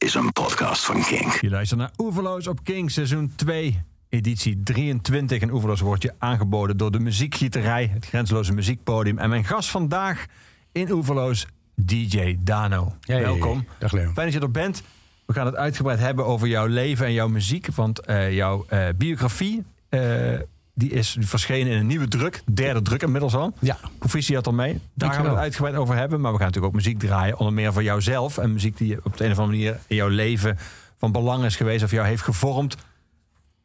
is een podcast van King. Je luistert naar Oeverloos op King, seizoen 2, editie 23. En Oeverloos wordt je aangeboden door de muziekgieterij, het grenzeloze muziekpodium. En mijn gast vandaag in Oeverloos, DJ Dano. Hey, Welkom. Dag Leon. Fijn dat je er bent. We gaan het uitgebreid hebben over jouw leven en jouw muziek. Want eh, jouw eh, biografie eh, die is verschenen in een nieuwe druk. Derde druk inmiddels al. Ja. Proficiat al mee. Daar gaan we het uitgebreid over hebben. Maar we gaan natuurlijk ook muziek draaien. Onder meer voor jouzelf. En muziek die op de een of andere manier in jouw leven van belang is geweest. Of jou heeft gevormd.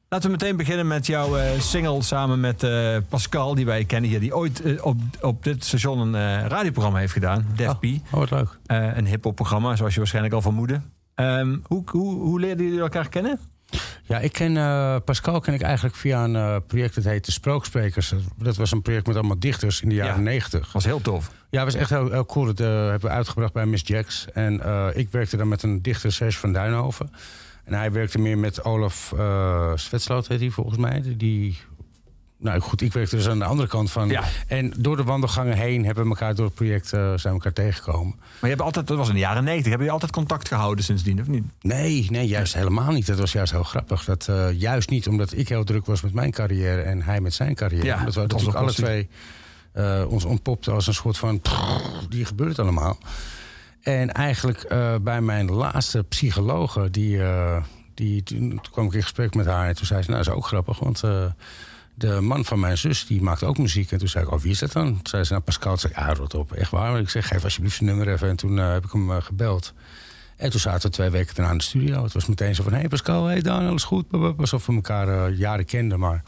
Laten we meteen beginnen met jouw eh, single samen met eh, Pascal. Die wij kennen hier. Die ooit eh, op, op dit station een radioprogramma heeft gedaan. Def P. Oh, wat leuk. Een hip-hop programma, zoals je waarschijnlijk al vermoedde. Ehm, hoe, hoe, hoe leerden jullie elkaar kennen? Ja, ik ken eh, Pascal ken ik eigenlijk via een eh, project dat heette Sprooksprekers. Dat was een project met allemaal dichters in de jaren Ja. negentig. Was heel tof. Ja, was echt heel, heel cool. Dat eh, hebben we uitgebracht bij Miss Jacks. En ik werkte dan met een dichter, Serge van Duinhoven. En hij werkte meer met Olaf uh, Svetsloot, heet hij volgens mij. Die, nou goed, ik werkte dus aan de andere kant van. Ja. En door de wandelgangen heen hebben we elkaar door het project eh, zijn we elkaar tegengekomen. Maar je hebt altijd, dat was in de jaren 90. Hebben jullie altijd contact gehouden sindsdien, of niet? Nee, nee, juist helemaal niet. Dat was juist heel grappig. Dat, eh, juist niet omdat ik heel druk was met mijn carrière en hij met zijn carrière. Ja, dat we dat natuurlijk alle twee eh, ons ontpopten als een soort van... Die gebeurt allemaal. En eigenlijk bij mijn laatste psychologe, die, die, toen, kwam ik in gesprek met haar en toen zei ze, nou dat is ook grappig, want de man van mijn zus die maakt ook muziek. En toen zei ik, oh wie is dat dan? Toen zei ze, nou Pascal, Toen zei ik, ja rot op, echt waar. Ik zeg, geef alsjeblieft zijn nummer even. En toen eh, heb ik hem eh, gebeld. En toen zaten we twee weken daarna in de studio. Het was meteen zo van, hé hey Pascal, hey Dan, alles goed? Alsof we elkaar eh, jaren kenden, maar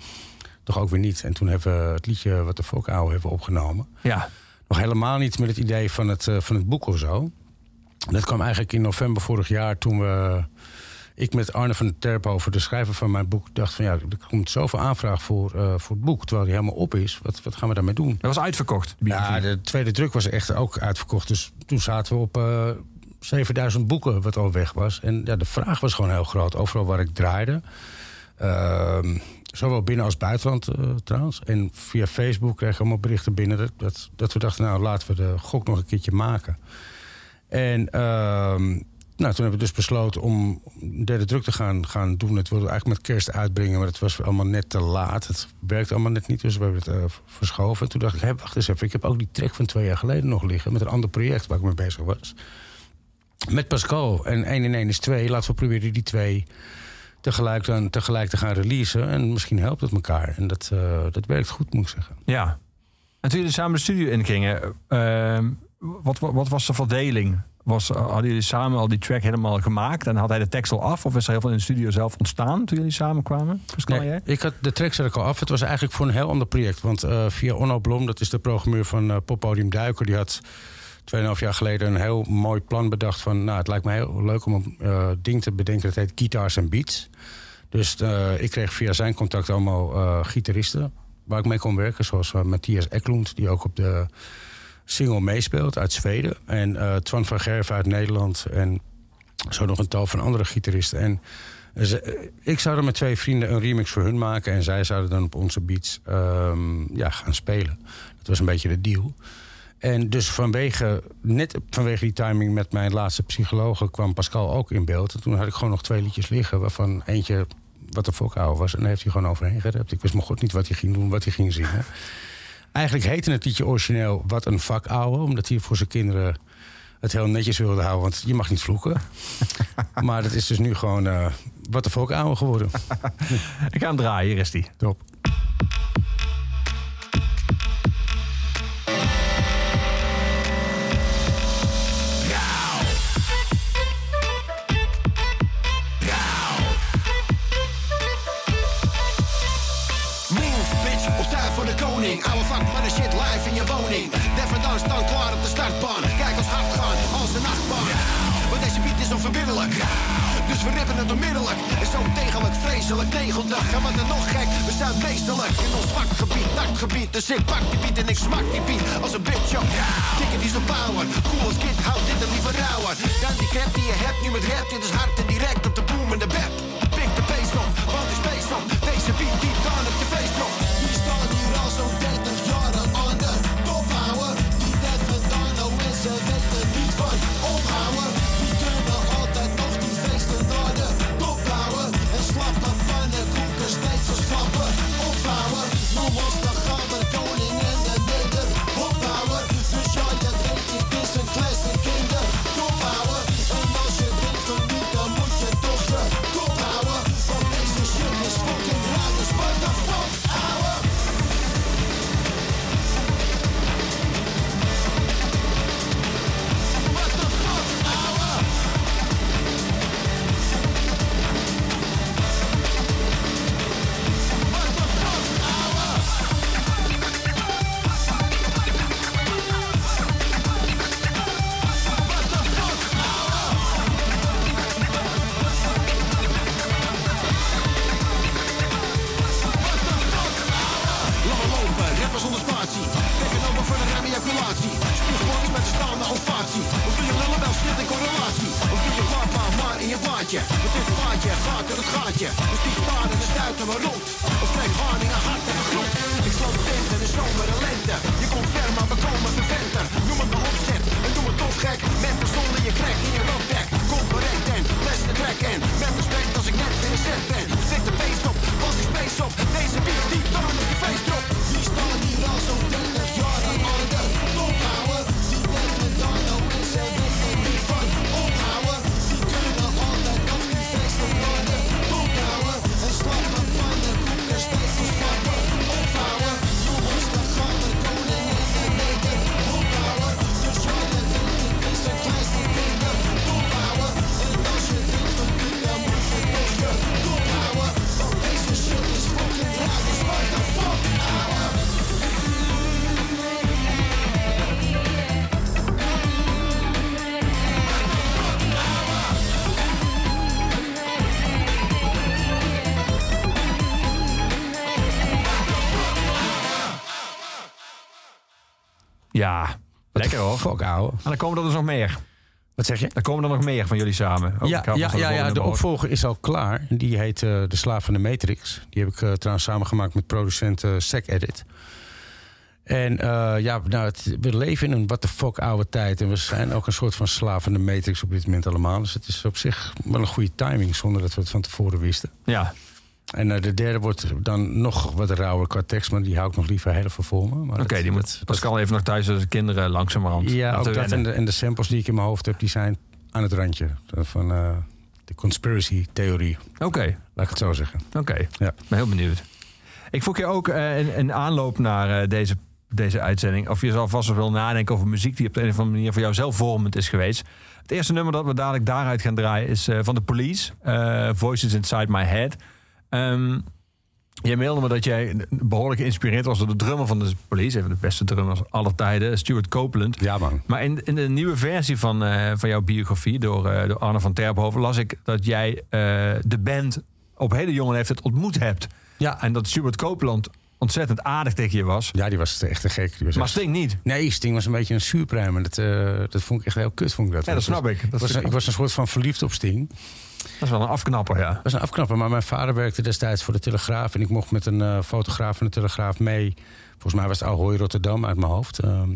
toch ook weer niet. En toen hebben we het liedje Wat de Fok ouwe hebben opgenomen. Ja. Nog helemaal niet met het idee van het, van het boek of zo. Dat kwam eigenlijk in november vorig jaar toen we... Ik met Arne van der Terphoven, de schrijver van mijn boek... dacht van ja, er komt zoveel aanvraag voor, eh, voor het boek... terwijl hij helemaal op is. Wat, wat gaan we daarmee doen? Dat was uitverkocht. Ja, de tweede druk was echt ook uitverkocht. Dus toen zaten we op eh 7000 boeken, wat al weg was. En ja, de vraag was gewoon heel groot. Overal waar ik draaide. Ehm, zowel binnen als buitenland eh, trouwens. En via Facebook kreeg ik allemaal berichten binnen... Dat, dat, dat we dachten, nou laten we de gok nog een keertje maken. En ehm, nou, toen hebben we dus besloten om derde druk te gaan, gaan doen. Het wilden eigenlijk met kerst uitbrengen, maar het was allemaal net te laat. Het werkte allemaal net niet, dus we hebben het eh, verschoven. En toen dacht ik, wacht eens even, ik heb ook die track van twee jaar geleden nog liggen... met een ander project waar ik mee bezig was. Met Pascal. En 1 in 1 is 2. Laten we proberen die twee tegelijk, tegelijk te gaan releasen. En misschien helpt het elkaar. En dat, eh, dat werkt goed, moet ik zeggen. Ja. En toen jullie samen de studio ingingen, ehm, wat, wat, wat was de verdeling? Was, hadden jullie samen al die track helemaal gemaakt en had hij de tekst al af? Of is er heel veel in de studio zelf ontstaan toen jullie samenkwamen? Pascal en jij? ik had de track ik al af. Het was eigenlijk voor een heel ander project. Want eh, via Onno Blom, dat is de programmeur van eh Poppodium Duiker... die had 2,5 jaar geleden een heel mooi plan bedacht van... nou, het lijkt me heel leuk om een eh, ding te bedenken... dat heet Guitars en Beats. Dus eh, ik kreeg via zijn contact allemaal eh, gitaristen... waar ik mee kon werken, zoals eh, Matthias Eklund... die ook op de single meespeelt uit Zweden. En eh Twan van Gerven uit Nederland. En zo nog een tal van andere gitaristen. En eh, ik zou er met twee vrienden een remix voor hun maken... en zij zouden dan op onze beats ehm, ja, gaan spelen. Dat was een beetje de deal. En dus vanwege, net vanwege die timing met mijn laatste psychologe... kwam Pascal ook in beeld. En toen had ik gewoon nog twee liedjes liggen... waarvan eentje wat de fokouwe was. En daar heeft hij gewoon overheen gerept. Ik wist maar god niet wat hij ging doen, wat hij ging zingen. Eigenlijk heette het liedje origineel Wat een vakouwe... omdat hij voor zijn kinderen het heel netjes wilde houden. Want je mag niet vloeken. maar dat is dus nu gewoon eh, Wat de fokouwe geworden. Ik ga hem draaien, hier is die. Top. We rippen het onmiddellijk. En zo degelijk, vreselijk, negeldag. En wat er nog gek, we zijn meesterlijk. In ons vakgebied, taktgebied. Dus ik pak die beat en ik smak die beat als een bitch op. Dikke die zo power. Cool als kid, houd dit er liever rauwer. Dan die crap die je hebt, nu met rap. Dit is hard en direct op de boom en de bep. Pik de bass op, want is space op. Deze beat die dan op je face drop. Die staan hier al zo'n 30 jaar aan de top houden. Die nou is de koelkens steeds verspappen. Opvouwen, non-monster Ja, lekker hoor. Fuck, ouwe. En dan komen er dus nog meer. Wat zeg je? Dan komen er nog meer van jullie samen. Oh, Ja, ja, ja, de opvolger is al klaar. Die heet eh, De Slaaf van de Matrix. Die heb ik eh, trouwens samengemaakt met producent eh Sec Edit. En eh, ja, nou, het, we leven in een what the fuck oude tijd. En we zijn ook een soort van slaaf van de Matrix op dit moment allemaal. Dus het is op zich wel een goede timing, zonder dat we het van tevoren wisten. Ja, En eh, de derde wordt dan nog wat rauwer qua tekst, maar die hou ik nog liever heel even voor me. Oké, die moet dat- Pascal even nog thuis de kinderen langzamerhand ja, ook dat en de, en de samples die ik in mijn hoofd heb, die zijn aan het randje van eh, de conspiracy theorie. Oké, Laat ik het zo zeggen. oké. Ja. Ik ben heel benieuwd. Ik vroeg je ook eh, in, in aanloop naar deze, deze uitzending... of je zal vast wel wil nadenken over muziek... die op de een of andere manier voor jou zelf vormend is geweest. Het eerste nummer dat we dadelijk daaruit gaan draaien... is van de Police, Voices Inside My Head. Ehm jij mailde me dat jij behoorlijk geïnspireerd was... door de drummer van de Police. Een van de beste drummers aller tijden, Stuart Copeland. Ja, man. Maar in, in de nieuwe versie van, eh, van jouw biografie door, eh, door Arne van Terphoven las ik dat jij eh, de band op hele jonge leeftijd ontmoet hebt. Ja. En dat Stuart Copeland ontzettend aardig tegen je was. Ja, die was echt te gek. Die was Maar echt- Sting niet. Nee, Sting was een beetje een zuurpruim. En dat, dat vond ik echt heel kut. Vond ik dat. Ja, dat snap ik. Dat ik, was een, ik was een soort van verliefd op Sting. Dat is wel een afknapper, ja. Dat was een afknapper. Maar mijn vader werkte destijds voor de Telegraaf. En ik mocht met een eh, fotograaf van de Telegraaf mee. Volgens mij was het Ahoy Rotterdam uit mijn hoofd. Ehm,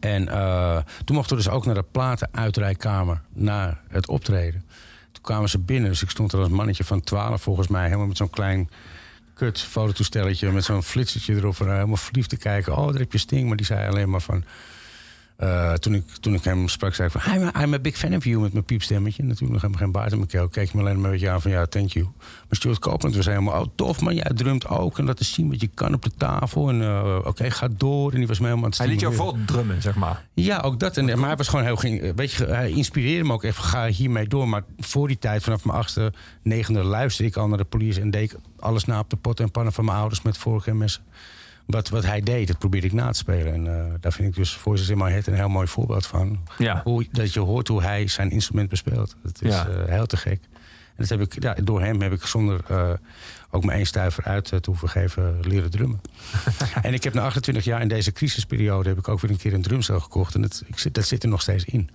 en eh, toen mochten we dus ook naar de platenuitrijkamer. Naar het optreden. Toen kwamen ze binnen. Dus ik stond er als mannetje van 12 volgens mij. Helemaal met zo'n klein kut fototoestelletje. Met zo'n flitsertje erop. En helemaal verliefd te kijken. Oh, daar heb je Sting. Maar die zei alleen maar van... eh, toen, ik, toen ik hem sprak, zei ik van... I'm a, I'm a big fan of you, met mijn piepstemmetje. Natuurlijk nog helemaal geen baard in mijn keel. Keek me alleen maar een beetje aan van, ja, thank you. Maar Stuart Copeland was helemaal, oh, tof man, jij drumt ook. En laten zien wat je kan op de tafel. En eh, oké, ga door. En die was me helemaal aan het Hij liet jou stimuleren. voortdrummen, zeg maar. Ja, ook dat. En, maar hij was gewoon heel... ge- Weet je, hij inspireerde me ook even, ga hiermee door. Maar voor die tijd, vanaf mijn achtste, negende... luisterde ik al naar de police en deed ik alles na op de pot en pannen van mijn ouders... met vork en messen. Wat, wat hij deed, dat probeerde ik na te spelen. En eh, daar vind ik dus Voices in My Head een heel mooi voorbeeld van. Ja. Hoe, dat je hoort hoe hij zijn instrument bespeelt. Dat is Ja. eh, heel te gek. En dat heb ik, ja, door hem heb ik zonder eh, ook mijn één stuiver uit te hoeven geven leren drummen. en ik heb na 28 jaar in deze crisisperiode heb ik ook weer een keer een drumstel gekocht. En dat, ik zit, dat zit er nog steeds in.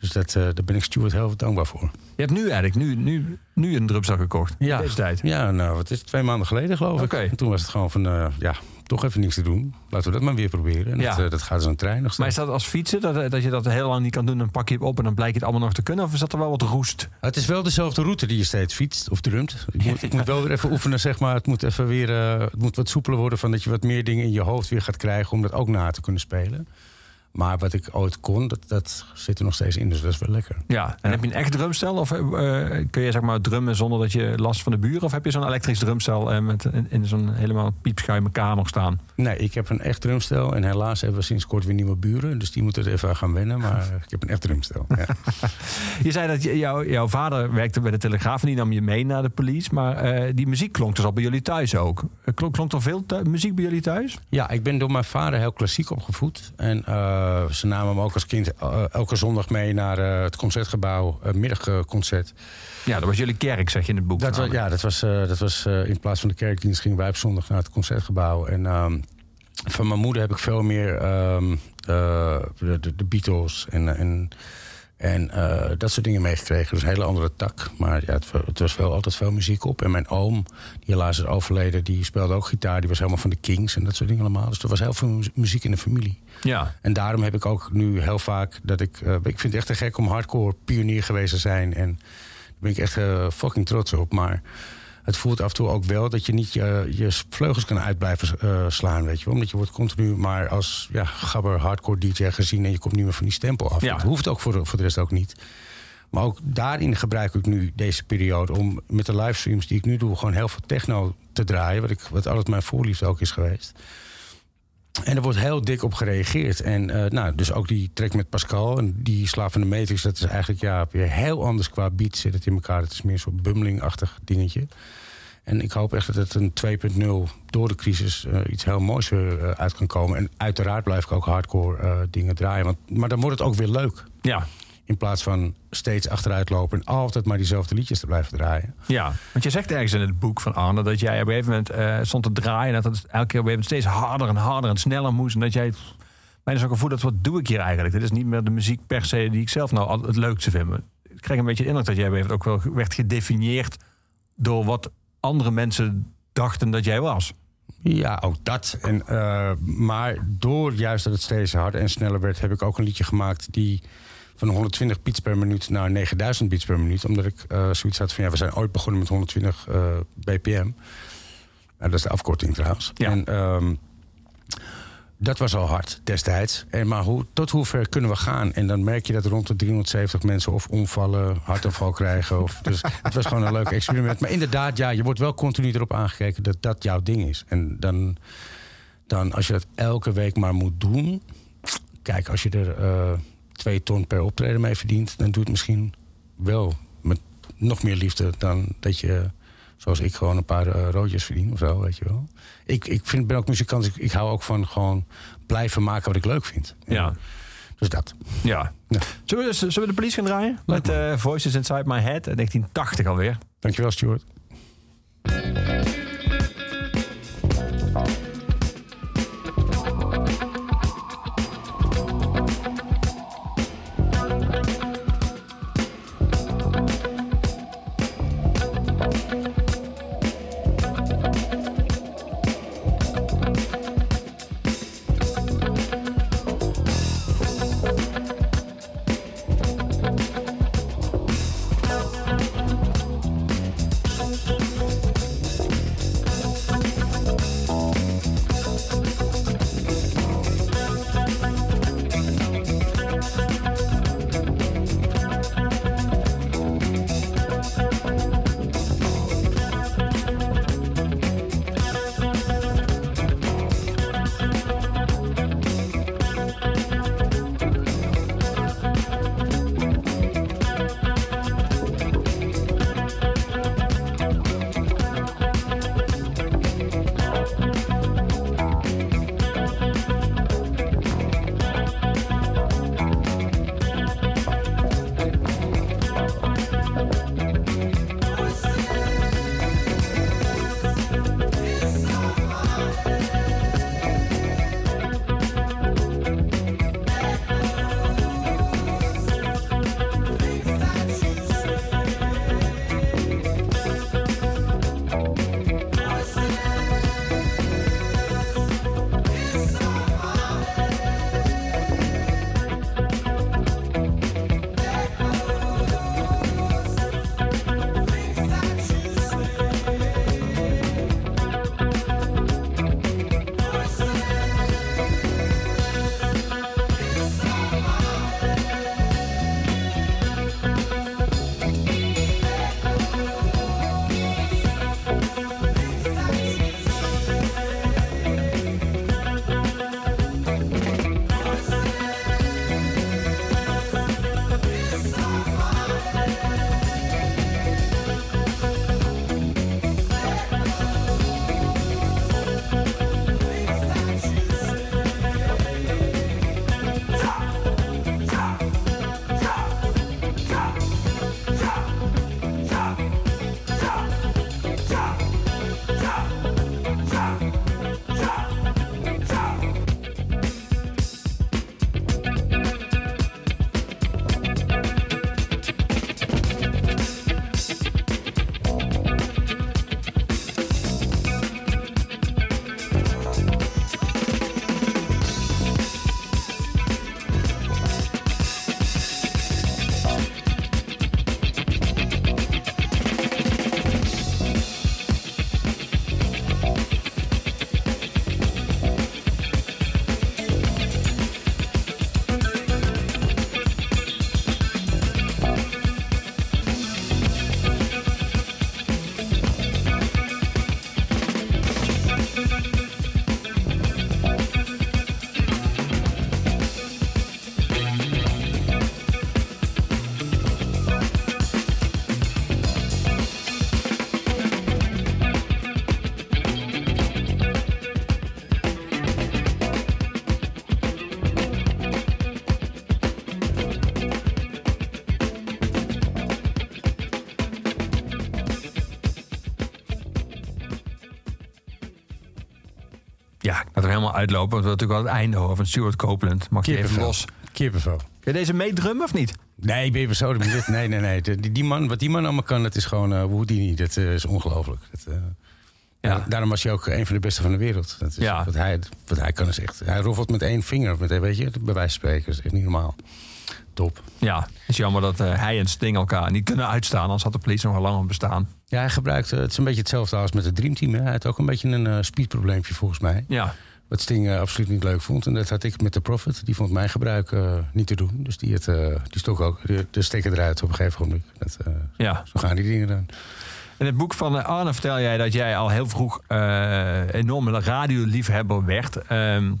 Dus dat, daar ben ik Stuart heel dankbaar voor. Je hebt nu eigenlijk nu, nu, nu een drumstel gekocht. In deze tijd. Ja, nou, het is twee maanden geleden geloof ik. En toen was het gewoon van, ja, toch even niks te doen. Laten we dat maar weer proberen. En Ja. dat, eh, dat gaat als een trein nog Maar is dat als fietsen, dat, dat je dat heel lang niet kan doen... dan pak je het op en dan blijkt het allemaal nog te kunnen? Of is dat er wel wat roest? Het is wel dezelfde route die je steeds fietst of drumt. Ik moet, ik moet wel weer even oefenen, zeg maar. Het moet even weer eh, het moet wat soepeler worden... van dat je wat meer dingen in je hoofd weer gaat krijgen... om dat ook na te kunnen spelen. Maar wat ik ooit kon, dat, dat zit er nog steeds in. Dus dat is wel lekker. Ja, en heb je een echt drumstel? Of eh, kun je zeg maar drummen zonder dat je last van de buren? Of heb je zo'n elektrisch drumstel eh, met in, in zo'n helemaal piepschuime kamer staan? Nee, ik heb een echt drumstel. En helaas hebben we sinds kort weer nieuwe buren. Dus die moeten er even aan gaan wennen. Maar ik heb een echt drumstel. Ja. Je zei dat jou, jouw vader werkte bij de Telegraaf en die nam je mee naar de police. Maar eh, die muziek klonk dus al bij jullie thuis ook. Klonk, klonk er veel muziek bij jullie thuis? Ja, ik ben door mijn vader heel klassiek opgevoed. En ze namen me ook als kind eh, elke zondag mee naar eh, het concertgebouw, een middagconcert. Ja, dat was jullie kerk, zeg je in het boek. Dat was, ja, dat was, eh, dat was eh, in plaats van de kerkdienst gingen wij op zondag naar het concertgebouw. En ehm, van mijn moeder heb ik veel meer ehm, eh, de, de, de Beatles en, en En eh, dat soort dingen meegekregen. Dus een hele andere tak. Maar ja, het, het was wel altijd veel muziek op. En mijn oom, die helaas is overleden, die speelde ook gitaar. Die was helemaal van de Kings en dat soort dingen allemaal. Dus er was heel veel mu- muziek in de familie. Ja. En daarom heb ik ook nu heel vaak dat ik. eh, ik vind het echt te gek om hardcore pionier geweest te zijn. En daar ben ik echt eh, fucking trots op. Maar het voelt af en toe ook wel dat je niet je, je vleugels kan uit blijven eh, slaan. Weet je wel? Omdat je wordt continu maar als ja, gabber hardcore DJ gezien. En je komt niet meer van die stempel af. Ja. Dat hoeft ook voor de, voor de rest ook niet. Maar ook daarin gebruik ik nu deze periode om met de livestreams die ik nu doe, gewoon heel veel techno te draaien. Wat, ik, wat altijd mijn voorliefde ook is geweest. En er wordt heel dik op gereageerd. En eh, nou, dus ook die track met Pascal en die Slaaf van de Matrix, dat is eigenlijk ja, weer heel anders qua beat zit het in elkaar. Het is meer zo'n bummeling-achtig dingetje. En ik hoop echt dat het een 2.0 door de crisis eh, iets heel moois eh, uit kan komen. En uiteraard blijf ik ook hardcore dingen draaien. Want, maar dan wordt het ook weer leuk. Ja. In plaats van steeds achteruit lopen en altijd maar diezelfde liedjes te blijven draaien. Ja, want je zegt ergens in het boek van Arne dat jij op een gegeven moment eh, stond te draaien. En dat het elke keer op een gegeven moment steeds harder en harder en sneller moest. En dat jij bijna zo'n gevoel dat wat doe ik hier eigenlijk? Dit is niet meer de muziek per se die ik zelf nou het leukste vind. Ik krijg een beetje de indruk dat jij op een gegeven moment ook wel werd gedefinieerd door wat andere mensen dachten dat jij was. Ja, ook dat. En, eh, maar door juist dat het steeds harder en sneller werd, heb ik ook een liedje gemaakt die van 120 beats per minuut naar 9000 beats per minuut. Omdat ik eh, zoiets had van ja, we zijn ooit begonnen met 120 eh, bpm. Nou, dat is de afkorting trouwens. Ja. En ehm, dat was al hard destijds. En, maar hoe, tot hoe ver kunnen we gaan? En dan merk je dat rond de 370 mensen of omvallen, hartaanval krijgen. Of, dus het was gewoon een leuk experiment. Maar inderdaad, ja, je wordt wel continu erop aangekeken dat dat jouw ding is. En dan, dan als je dat elke week maar moet doen. Kijk, als je er eh, twee ton per optreden mee verdient, dan doe het misschien wel met nog meer liefde dan dat je, zoals ik, gewoon een paar eh, roodjes verdient of zo, weet je wel. Ik, ik vind, ben ook muzikant, ik, ik hou ook van gewoon blijven maken wat ik leuk vind. Ja. Dus dat. Ja. Ja. Zullen, we, dus- zullen we de police gaan draaien? Met eh, Voices Inside My Head uit 1980 alweer. Dankjewel, Stuart. Helemaal uitlopen. Want we willen natuurlijk wel het einde horen van Stuart Copeland. Mag je even los. Kippenvel. Kun je deze meedrummen of niet? Nee, ben je zo Nee, nee, nee. Die, die man, wat die man allemaal kan, dat is gewoon uh, Houdini. Dat eh, is ongelooflijk. Dat, eh, Ja. Daarom was hij ook een van de beste van de wereld. Dat is, Ja. wat, hij, wat hij kan is echt... Hij roffelt met één vinger. Met, weet je, bij wijze van spreken. Dat is echt niet normaal. Top. Ja, het is jammer dat eh, hij en Sting elkaar niet kunnen uitstaan. Anders had de police nog wel langer bestaan. Ja, hij gebruikt... eh, het is een beetje hetzelfde als met het Dream Team. Hè. Hij had ook een beetje een eh speedprobleempje volgens mij. Ja, Wat Sting eh, absoluut niet leuk vond. En dat had ik met de Prophet. Die vond mijn gebruik eh, niet te doen. Dus die, het, eh, die stok ook de, de stekker eruit op een gegeven moment. Dat, ja. zo gaan die dingen dan. In het boek van Arne vertel jij dat jij al heel vroeg eh enorme radioliefhebber werd. Ehm,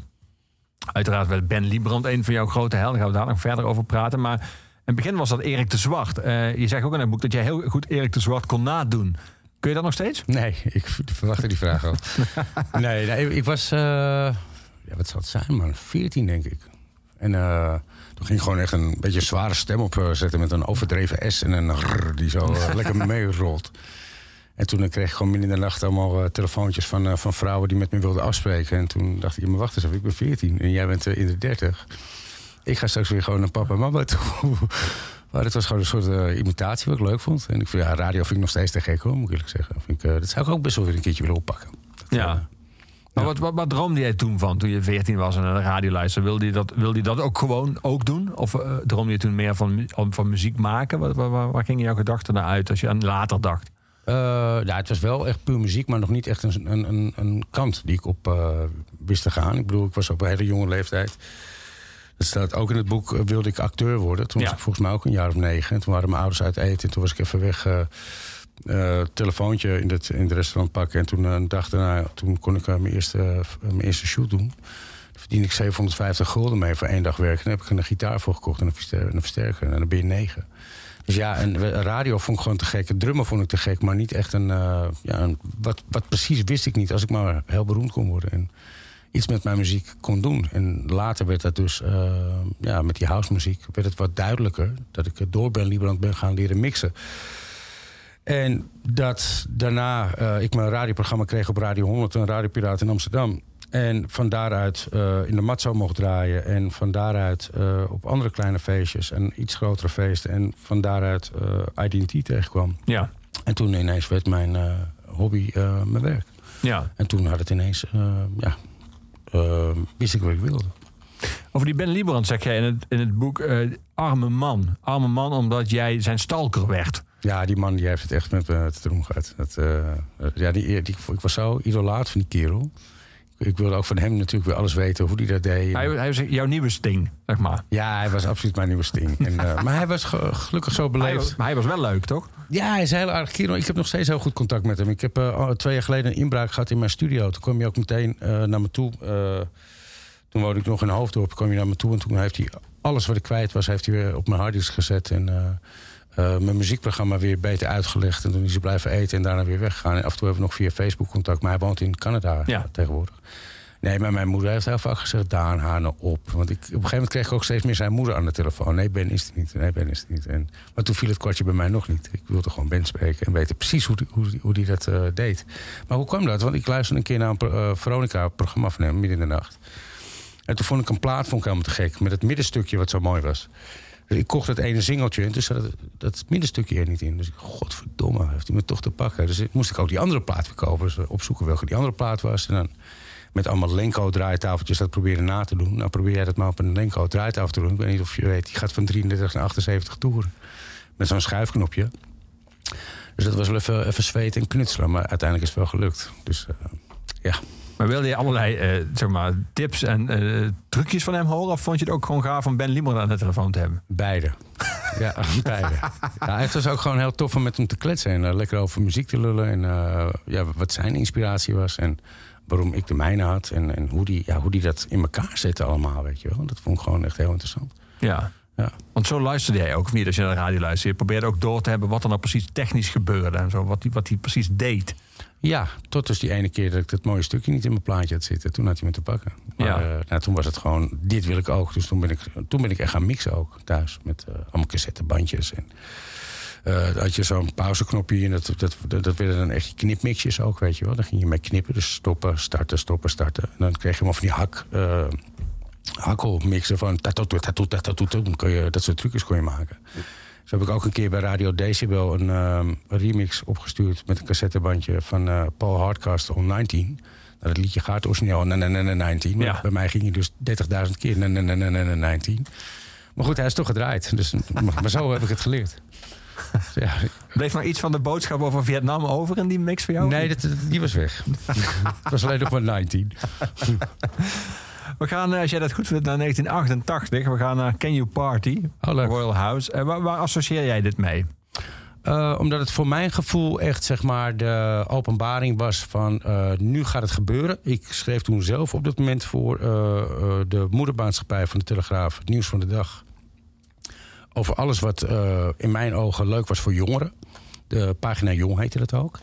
uiteraard werd Ben Liebrand een van jouw grote helden. Daar gaan we daar nog verder over praten. Maar in het begin was dat Erik de Zwart. Je zegt ook in het boek dat jij heel goed Erik de Zwart kon nadoen. Kun je dat nog steeds? Nee, ik verwachtte die vraag al. nee, nee, ik was... eh, ja, wat zal het zijn, man? 14, denk ik. En eh, toen ging ik gewoon echt een beetje zware stem opzetten... met een overdreven S en een rrr die zo eh, lekker meerolt. En toen eh, kreeg ik gewoon midden in de nacht allemaal eh, telefoontjes van, eh, van vrouwen... die met me wilden afspreken. En toen dacht ik, maar wacht eens even, ik ben 14 en jij bent eh, in de 30. Ik ga straks weer gewoon naar papa en mama toe. Maar het was gewoon een soort eh, imitatie wat ik leuk vond. En ik vind, ja, radio vind ik nog steeds te gek hoor, moet ik eerlijk zeggen. Vind ik, eh, dat zou ik ook best wel weer een keertje willen oppakken. Dat, Ja. eh, Maar wat, wat, wat droomde jij toen van, toen je 14 was en naar de radio luisterde? Wilde je dat, wilde je dat ook gewoon ook doen? Of droomde je toen meer van, van muziek maken? Waar, waar, waar, waar gingen jouw gedachten naar uit als je aan later dacht? Eh, ja, het was wel echt puur muziek, maar nog niet echt een, een, een, een kant die ik op wist te gaan. Ik bedoel, ik was op een hele jonge leeftijd. Dat staat ook in het boek, eh, wilde ik acteur worden. Toen Ja. was ik volgens mij ook een jaar of negen. En toen waren mijn ouders uit eten. En toen was ik even weg, eh, telefoontje in het, in het restaurant pakken. En toen eh, een dag daarna, toen kon ik mijn, eerste, mijn eerste shoot doen. Daar verdiende ik 750 gulden mee voor één dag werken. Daar heb ik een gitaar voor gekocht en een verster- een versterker. En dan ben je negen. Dus ja, en radio vond ik gewoon te gek. Drummen vond ik te gek, maar niet echt een... ja, een wat, wat precies wist ik niet als ik maar heel beroemd kon worden. En iets met mijn muziek kon doen. En later werd dat dus, eh, ja, met die house muziek... werd het wat duidelijker dat ik door Ben Liebrand ben gaan leren mixen. En dat daarna eh, ik mijn radioprogramma kreeg op Radio 100, een radiopiraat in Amsterdam. En van daaruit eh, in de Matzo mocht draaien. En van daaruit op andere kleine feestjes en iets grotere feesten. En van daaruit eh IDT tegenkwam. Ja, En toen ineens werd mijn hobby mijn werk. ja. En toen had het ineens, ja, wist ik wat ik wilde. Over die Ben Liebrand zeg jij in het, in het boek eh, arme man. Arme man omdat jij zijn stalker werd. Ja, die man die heeft het echt met me te doen gehad. Dat, eh, eh, ja, die, die, ik was zo idolaat van die kerel. Ik, wilde ook van hem natuurlijk weer alles weten, hoe hij dat deed. Hij, hij was jouw nieuwe sting, zeg maar. Ja, hij was absoluut mijn nieuwe sting. En, eh, maar hij was ge- gelukkig zo Hij, beleefd. was- maar hij was wel leuk, toch? Ja, hij is heel aardig kerel. Ik heb nog steeds heel goed contact met hem. Ik heb eh, twee jaar geleden een inbraak gehad in mijn studio. Toen kwam hij ook meteen eh, naar me toe. Toen woonde ik nog in Hoofddorp. kwam hij naar me toe en toen heeft hij alles wat ik kwijt was... heeft hij weer op mijn harddisk gezet. En mijn muziekprogramma weer beter uitgelegd. En toen is hij blijven eten en daarna weer weggegaan. En af en toe hebben we nog via Facebook contact. Maar hij woont in Canada Ja. tegenwoordig. Nee, maar mijn moeder heeft heel vaak gezegd, Daan, haar nou op. Want ik, op een gegeven moment kreeg ik ook steeds meer zijn moeder aan de telefoon. Nee, Ben is het niet. Nee, Ben is het niet. En, maar toen viel het kwartje bij mij nog niet. Ik wilde gewoon Ben spreken en weten precies hoe die, hoe, die- hoe die dat eh, deed. Maar hoe kwam dat? Want ik luisterde een keer naar een eh, Veronica-programma van hem, midden in de nacht. En toen vond ik een plaat vond ik helemaal te gek. Met het middenstukje wat zo mooi was. Ik kocht het ene singeltje en toen zat het, dat middenstukje er niet in. Dus ik, godverdomme, heeft hij me toch te pakken. Dus moest ik ook die andere plaat weer kopen. Dus eh, opzoeken welke die andere plaat was. En dan met allemaal Lenko draaitafeltjes dat proberen na te doen. Nou, probeer jij dat maar op een Lenko draaitafel te doen. Ik weet niet of je weet, die gaat van 33 naar 78 toeren. Met zo'n schuifknopje. Dus dat was wel even, even zweten en knutselen. Maar uiteindelijk is het wel gelukt. Dus eh, ja. Maar wilde je allerlei eh, zeg maar, tips en eh, trucjes van hem horen? Of vond je het ook gewoon gaaf om Ben Liebrand aan de telefoon te hebben? Beide. Ja, beide. Ja, het was ook gewoon heel tof om met hem te kletsen. En eh, lekker over muziek te lullen. En ja, wat zijn inspiratie was. En waarom ik de mijne had. En, en hoe, die, ja, hoe die dat in elkaar zette allemaal, weet je wel. Dat vond ik gewoon echt heel interessant. Ja. Ja. Want zo luisterde jij ook, of niet, als je naar de radio luisterde. Je probeerde ook door te hebben wat er nou precies technisch gebeurde. En zo, wat hij wat hij precies deed. Ja, tot dus die ene keer dat ik dat mooie stukje niet in mijn plaatje had zitten. Toen had hij me te pakken. Maar Ja. eh, nou, toen was het gewoon, dit wil ik ook. Dus toen ben ik, toen ben ik echt gaan mixen ook thuis. Met eh, allemaal cassettebandjes. En eh, had je zo'n pauzeknopje en dat, dat, dat, dat werden dan echt knipmixjes ook, weet je wel. Dan ging je mee knippen, dus stoppen, starten, stoppen, starten. En dan kreeg je helemaal van die hak, uh, hakkelmixen van dat soort trucjes kon je maken. Zo heb ik ook een keer bij Radio Decibel een, um, remix opgestuurd met een cassettebandje van uh, Paul Hardcastle on 19. Nou, dat liedje gaat origineel na, na, na, 19. Ja. Bij mij ging hij dus 30.000 keer na, na, na, na, 19. Maar goed, hij is toch gedraaid. Dus, maar zo heb ik het geleerd. Ja. Bleef nog iets van de boodschap over Vietnam over in die mix voor jou? Nee, dat, die was weg. Het was alleen nog maar 19. We gaan, eh, als jij dat goed vindt, naar 1988. We gaan naar Can You Party, oh, Royal House. Uh, waar, waar, associeer jij dit mee? Uh, omdat het voor mijn gevoel echt zeg maar, de openbaring was van uh, nu gaat het gebeuren. Ik schreef toen zelf op dat moment voor de moedermaatschappij van de Telegraaf, het nieuws van de dag. Over alles wat in mijn ogen leuk was voor jongeren. De pagina Jong heette dat ook.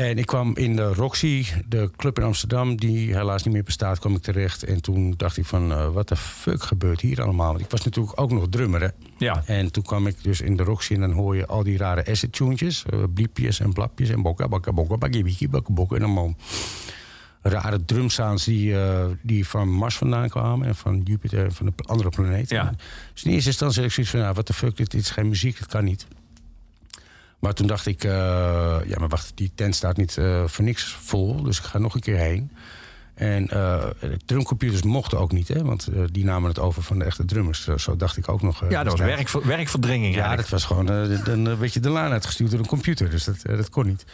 En ik kwam in de Roxy, de club in Amsterdam, die helaas niet meer bestaat, kwam ik terecht. En toen dacht ik van, uh, wat de fuck gebeurt hier allemaal? Want ik was natuurlijk ook nog drummer, hè? Ja. En toen kwam ik dus in de Roxy en dan hoor je al die rare acid tunes, uh, bliepjes en blapjes en bokka, bokka, bokka, bakkie, bakka, bokka. En allemaal rare drumsounds die, uh, die van Mars vandaan kwamen en van Jupiter en van de andere planeten. Ja. Dus in eerste instantie had ik zoiets van, nou, wat de fuck, dit, dit is geen muziek, dat kan niet. Maar toen dacht ik, uh, ja, maar wacht, die tent staat niet uh, voor niks vol. Dus ik ga nog een keer heen. En uh, drumcomputers mochten ook niet, hè, want die namen het over van de echte drummers. Zo, dacht ik ook nog. ja, dat was werk, werkverdringing. Ja, dat was gewoon, dan werd je de laan uitgestuurd door een computer. Dus dat, dat kon niet.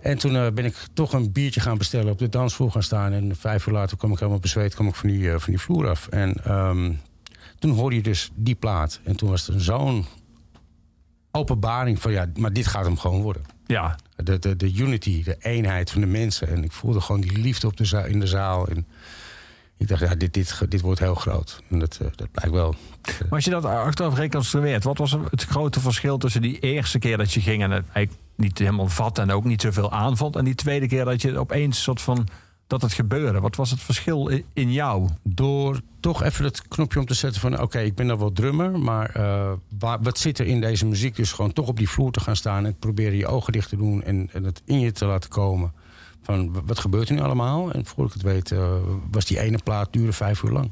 En toen ben ik toch een biertje gaan bestellen, op de dansvloer gaan staan. En vijf uur later kwam ik helemaal bezweet, kwam ik van die, van die vloer af. En um, toen hoorde je dus die plaat. En toen was er zo'n openbaring van ja, maar dit gaat hem gewoon worden. Ja. De, de, de unity, de eenheid van de mensen. En ik voelde gewoon die liefde op de zaal, in de zaal. En ik dacht, ja, dit, dit, dit wordt heel groot. En dat, uh, dat blijkt wel. Maar als je dat achteraf reconstrueert, wat was het grote verschil tussen die eerste keer dat je ging en het eigenlijk niet helemaal vat en ook niet zoveel aanvond, en die tweede keer dat je opeens soort van dat het gebeurde? Wat was het verschil in jou? Door toch even het knopje om te zetten van... oké, ik ben dan wel drummer, maar waar, wat zit er in deze muziek? Dus gewoon toch op die vloer te gaan staan... en proberen je ogen dicht te doen en, het in je te laten komen. Van, wat gebeurt er nu allemaal? En voor ik het weet uh, was die ene plaat duurde vijf uur lang.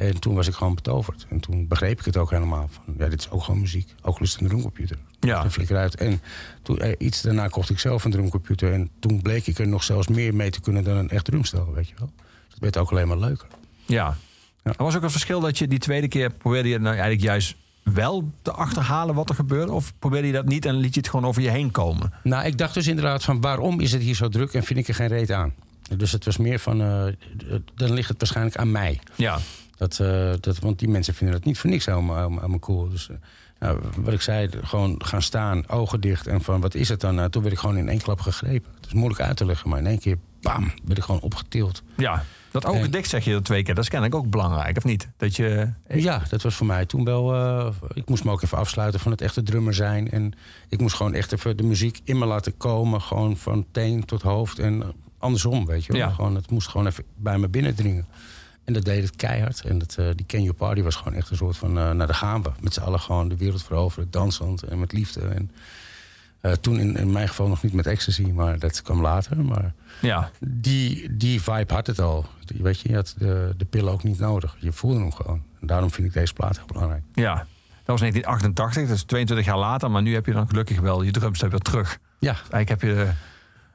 En toen was ik gewoon betoverd. En toen begreep ik het ook helemaal. Van, ja, dit is ook gewoon muziek. Ook lust een drumcomputer. Ja. Een flikker uit. En toen, eh, iets daarna kocht ik zelf een drumcomputer. En toen bleek ik er nog zelfs meer mee te kunnen dan een echt drumstel. Weet je wel. Dus het werd ook alleen maar leuker. Ja. ja. Er was ook een verschil dat je die tweede keer probeerde je nou eigenlijk juist wel te achterhalen wat er gebeurde? Of probeerde je dat niet en liet je het gewoon over je heen komen? Nou, ik dacht dus inderdaad van waarom is het hier zo druk en vind ik er geen reet aan? Dus het was meer van, uh, dan ligt het waarschijnlijk aan mij. Ja. Dat, uh, dat, want die mensen vinden dat niet voor niks helemaal, cool. Dus uh, nou, wat ik zei, gewoon gaan staan, ogen dicht. En van, wat is het dan? Nou, toen werd ik gewoon in één klap gegrepen. Het is moeilijk uit te leggen, maar in één keer, bam, werd ik gewoon opgetild. Ja, dat ogen dicht zeg je dat twee keer. Dat is kennelijk ook belangrijk, of niet? Dat je... Ja, dat was voor mij toen wel... Uh, ik moest me ook even afsluiten van het echte drummer zijn. En ik moest gewoon echt even de muziek in me laten komen. Gewoon van teen tot hoofd en andersom, weet je wel. Ja. Gewoon, het moest gewoon even bij me binnendringen. En dat deed het keihard. En dat, uh, die Can You Party was gewoon echt een soort van... Uh, nou, daar gaan we. Met z'n allen gewoon de wereld veroveren. Dansend en met liefde. En uh, toen in, in, mijn geval nog niet met ecstasy, maar dat kwam later. Maar ja. die, die vibe had het al. Weet je, je had de, de pillen ook niet nodig. Je voelde hem gewoon. En daarom vind ik deze plaat heel belangrijk. Ja, dat was 1988, dat is 22 jaar later. Maar nu heb je dan gelukkig wel je drumstel weer terug. Ja. Eigenlijk heb je...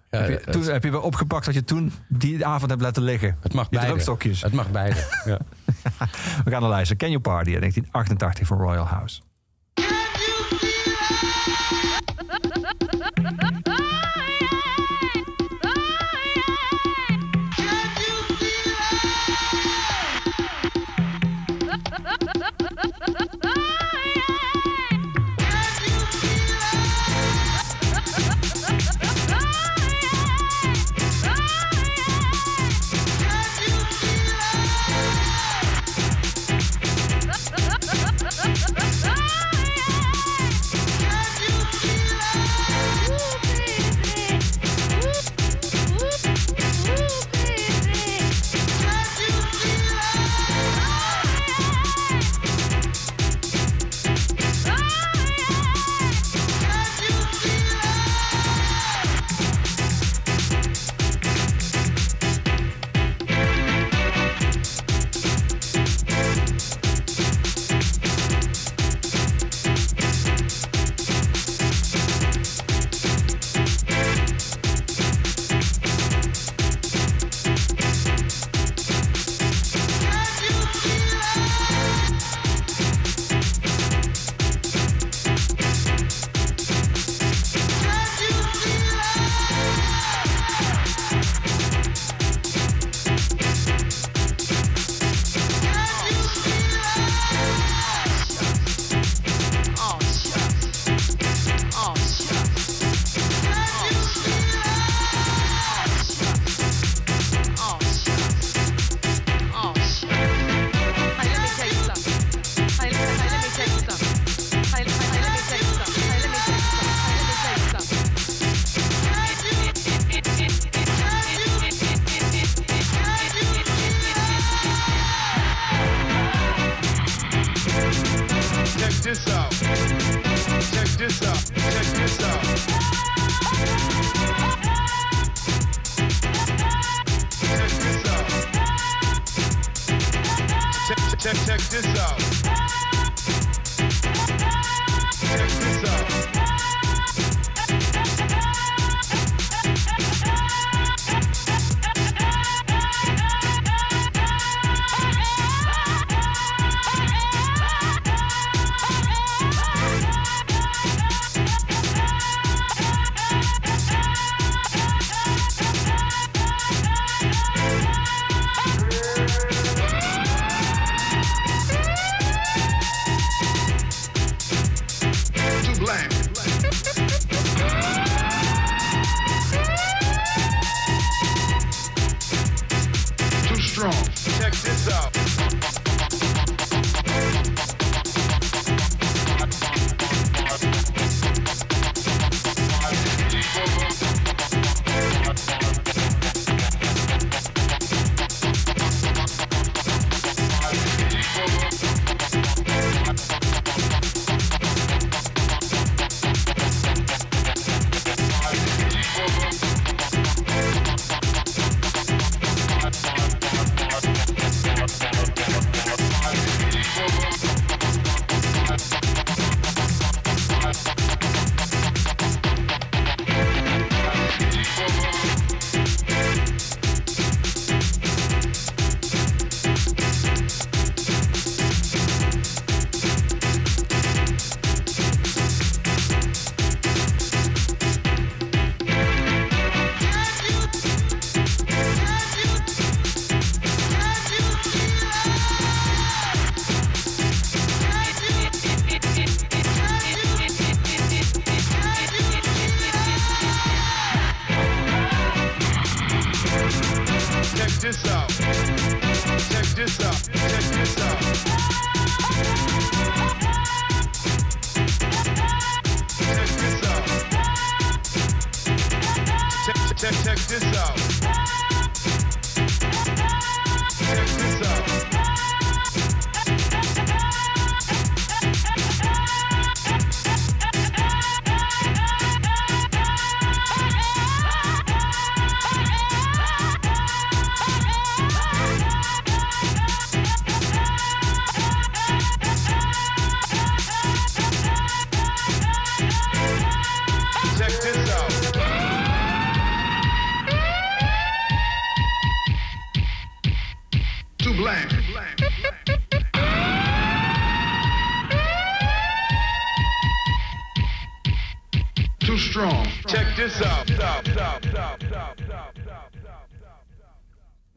Ja, heb, je, toen, heb je wel opgepakt dat je toen die avond hebt laten liggen? Het mag beide. drumstokjes. Het mag beide, ja. We gaan naar luisteren. Can You Party 1988 van Royal House.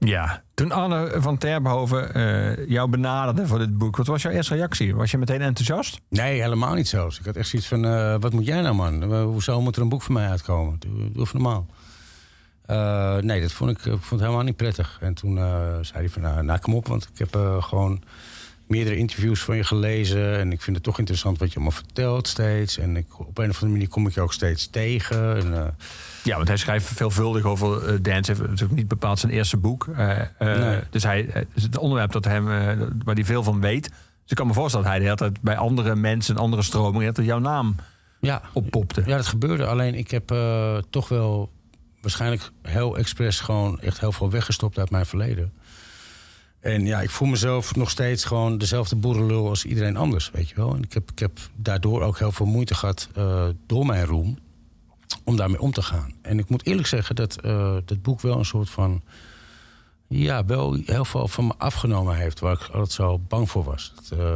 Ja, toen Anne van Terbehoven eh, jou benaderde voor dit boek, wat was jouw eerste reactie? Was je meteen enthousiast? Nee, helemaal niet zo. Dus ik had echt zoiets van, eh, wat moet jij nou man? Eh, Hoezo moet er een boek van mij uitkomen? Doe, normaal. Nee, dat vond ik, ik vond het helemaal niet prettig. En toen zei hij van, nou, nou kom op, want ik heb gewoon meerdere interviews van je gelezen. En ik vind het toch interessant wat je allemaal vertelt steeds. En ik, op een of andere manier kom ik je ook steeds tegen. En, Ja, want hij schrijft veelvuldig over eh, dance. Het is ook niet bepaald zijn eerste boek. Eh, eh, Nee. Dus hij, het onderwerp dat hem, waar hij veel van weet. Dus ik kan me voorstellen dat hij de hele tijd bij andere mensen, andere stromingen, dat jouw naam ja, oppopte. Ja, dat gebeurde. Alleen ik heb toch wel waarschijnlijk heel expres gewoon echt heel veel weggestopt uit mijn verleden. En ja, ik voel mezelf nog steeds gewoon dezelfde boerenlul als iedereen anders, weet je wel. En ik heb, ik heb daardoor ook heel veel moeite gehad eh, door mijn roem om daarmee om te gaan. En ik moet eerlijk zeggen dat eh dat boek wel een soort van... ja, wel heel veel van me afgenomen heeft... waar ik altijd zo bang voor was. Dat, eh,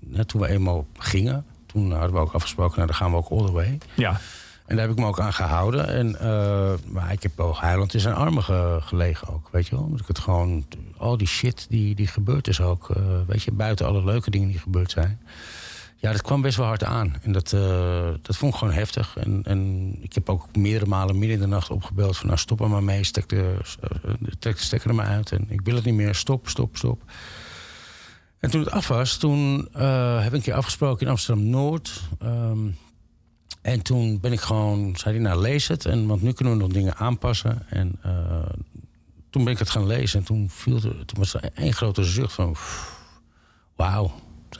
net toen we eenmaal gingen... toen hadden we ook afgesproken... nou, dan gaan we ook all the way. Ja, En daar heb ik me ook aan gehouden. En, eh, maar ik heb wel huilend in zijn armen ge- gelegen ook, weet je wel. Omdat ik het gewoon... al die shit die, die gebeurd is ook... weet je, buiten alle leuke dingen die gebeurd zijn... Ja, dat kwam best wel hard aan. En dat, eh, dat vond ik gewoon heftig. En, en ik heb ook meerdere malen midden in de nacht opgebeld... van nou, stop maar mee, stek de, eh, de stekker er maar uit. En ik wil het niet meer, stop, stop, stop. En toen het af was, toen eh, heb ik een keer afgesproken in Amsterdam-Noord... Ehm, en toen ben ik gewoon, zei hij, nou lees het. En, want nu kunnen we nog dingen aanpassen. En toen ben ik het gaan lezen. En toen, viel er, toen was er één grote zucht van... Wauw,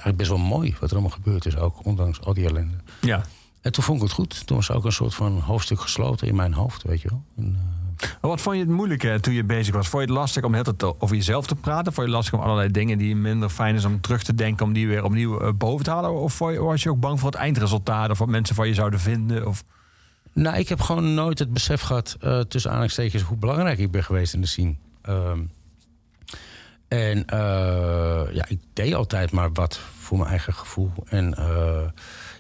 eigenlijk best wel mooi wat er allemaal gebeurd is ook. Ondanks al die ellende. ja. En toen vond ik het goed. Toen was ook een soort van hoofdstuk gesloten in mijn hoofd, weet je wel. En, eh, Wat vond je het moeilijk hè, toen je bezig was? Vond je het lastig om het over jezelf te praten? Vond je het lastig om allerlei dingen die minder fijn is om terug te denken, om die weer opnieuw eh, boven te halen? Of je- was je ook bang voor het eindresultaat of wat mensen van je zouden vinden? Of... Nou, ik heb gewoon nooit het besef gehad, eh, tussen aanhalingstekens, hoe belangrijk ik ben geweest in de scene. Ehm, en eh, ja, ik deed altijd maar wat voor mijn eigen gevoel. En eh,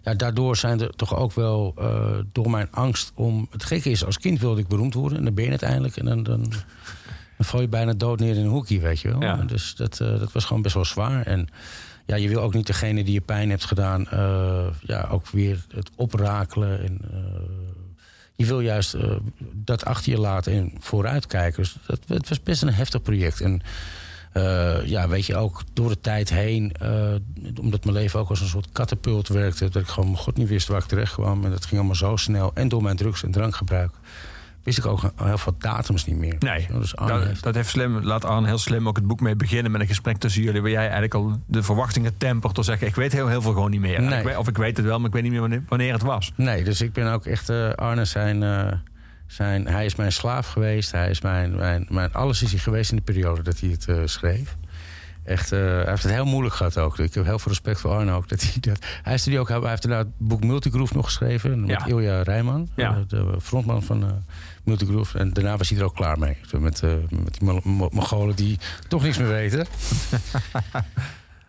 ja, daardoor zijn er toch ook wel, eh, door mijn angst om... Het gekke is, als kind wilde ik beroemd worden en dan ben je uiteindelijk. En dan, dan, dan val je bijna dood neer in een hoekje, weet je wel. Ja. Dus dat, eh, dat was gewoon best wel zwaar. En ja, je wil ook niet degene die je pijn hebt gedaan, ja, ook weer het oprakelen. En, je wil juist dat achter je laten en vooruitkijken. Dus dat, het was best een heftig project. En eh, ja, weet je, ook door de tijd heen, eh, omdat mijn leven ook als een soort katapult werkte, dat ik gewoon mijn god niet wist waar ik terecht kwam. En dat ging allemaal zo snel. En door mijn drugs- en drankgebruik wist ik ook heel veel datums niet meer. Nee, Dus Arne dat, heeft- dat heeft slim, laat Arne heel slim ook het boek mee beginnen met een gesprek tussen jullie. Waar jij eigenlijk al de verwachtingen tempert door zeggen: Ik weet heel, heel veel gewoon niet meer. Nee. Ik weet- of ik weet het wel, maar ik weet niet meer wanneer, wanneer het was. Nee, dus ik ben ook echt eh, Arne zijn, zijn... Hij is mijn slaaf geweest. Hij is mijn, mijn, mijn... Alles is hij geweest in de periode dat hij het eh, schreef. Echt, eh, hij heeft het heel moeilijk gehad ook. Ik heb heel veel respect voor Arne ook. Dat hij, dat, hij, heeft die ook, hij heeft daarna het boek Multigroove nog geschreven. Met Ja. Ilja Rijman. Ja. de frontman van eh Multigroove. En daarna was hij er ook klaar mee. Met, met die Mo- Mo- Mongolen die toch niks meer weten.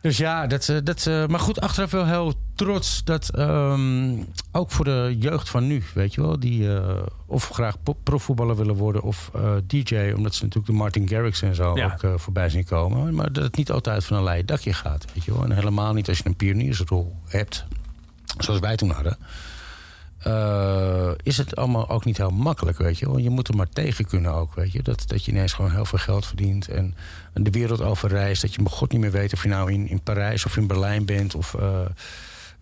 Dus ja, dat, eh, dat, eh, maar goed, achteraf wel heel trots dat ehm, ook voor de jeugd van nu, weet je wel, die eh, of graag profvoetballer willen worden of DJ, omdat ze natuurlijk de Martin Garrix en zo Ja. ook voorbij zien komen. Maar dat het niet altijd van een leien dakje gaat, weet je wel. En helemaal niet als je een pioniersrol hebt, zoals wij toen hadden. Eh, is het allemaal ook niet heel makkelijk, weet je wel. Je moet er maar tegen kunnen ook, weet je. Dat, dat je ineens gewoon heel veel geld verdient en de wereld over reist. Dat je mijn god niet meer weet of je nou in, in Parijs of in Berlijn bent. Of eh,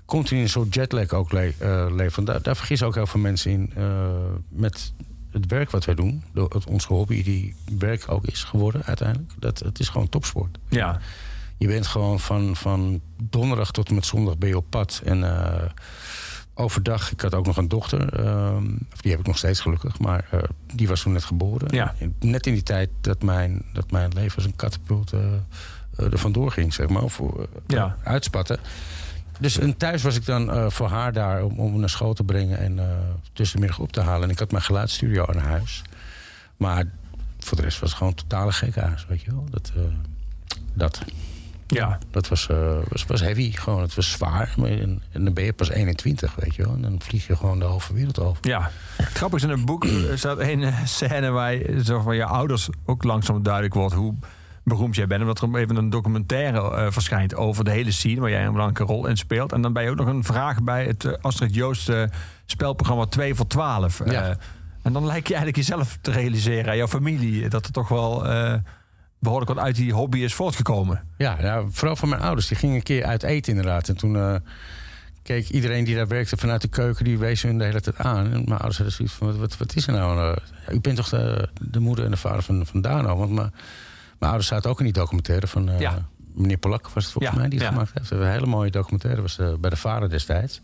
continu een soort jetlag ook le eh, leeft. Want daar, daar vergissen ook heel veel mensen in eh, met het werk wat wij doen. Door het, onze hobby die werk ook is geworden uiteindelijk. Dat, het is gewoon topsport. Ja, Je bent gewoon van, van donderdag tot en met zondag ben je op pad. En eh, overdag, ik had ook nog een dochter. ehm, die heb ik nog steeds gelukkig. Maar eh, die was toen net geboren. Ja. Net in die tijd dat mijn, dat mijn leven als een katapult eh, eh, er vandoor ging, zeg maar. Of Ja. uitspatten. Dus en thuis was ik dan voor haar daar om, om naar school te brengen en tussen de middag op te halen. En ik had mijn geluidsstudio aan huis. Maar voor de rest was het gewoon totale gekhuis, weet je wel. Dat, dat. Ja. Dat was, eh, was, was heavy, gewoon. Het was zwaar. Maar en, en dan ben je pas 21, weet je wel. En dan vlieg je gewoon de halve wereld over. Ja, het grappige is in het boek staat een scène waar je, zo van je ouders ook langzaam duidelijk wordt hoe beroemd jij bent. Omdat er even een documentaire eh, verschijnt over de hele scene waar jij een belangrijke rol in speelt. En dan ben je ook nog een vraag bij het eh, Astrid Joost spelprogramma 2 voor 12. Eh, Ja. en dan lijkt je eigenlijk jezelf te realiseren, en jouw familie, dat er toch wel behoorlijk wat uit die hobby is voortgekomen. Ja, ja, vooral van mijn ouders. Die gingen een keer uit eten inderdaad. En toen eh, keek iedereen die daar werkte vanuit de keuken... die wees hun de hele tijd aan. En mijn ouders hadden zoiets van, wat, wat, wat is er nou? Eh, ja, u bent toch de, de moeder en de vader van, van Dano? Want mijn, mijn ouders zaten ook in die documentaire van... Ja. Meneer Polak was het volgens Ja, mij die het ja. gemaakt heeft. Een hele mooie documentaire. was bij de vader destijds.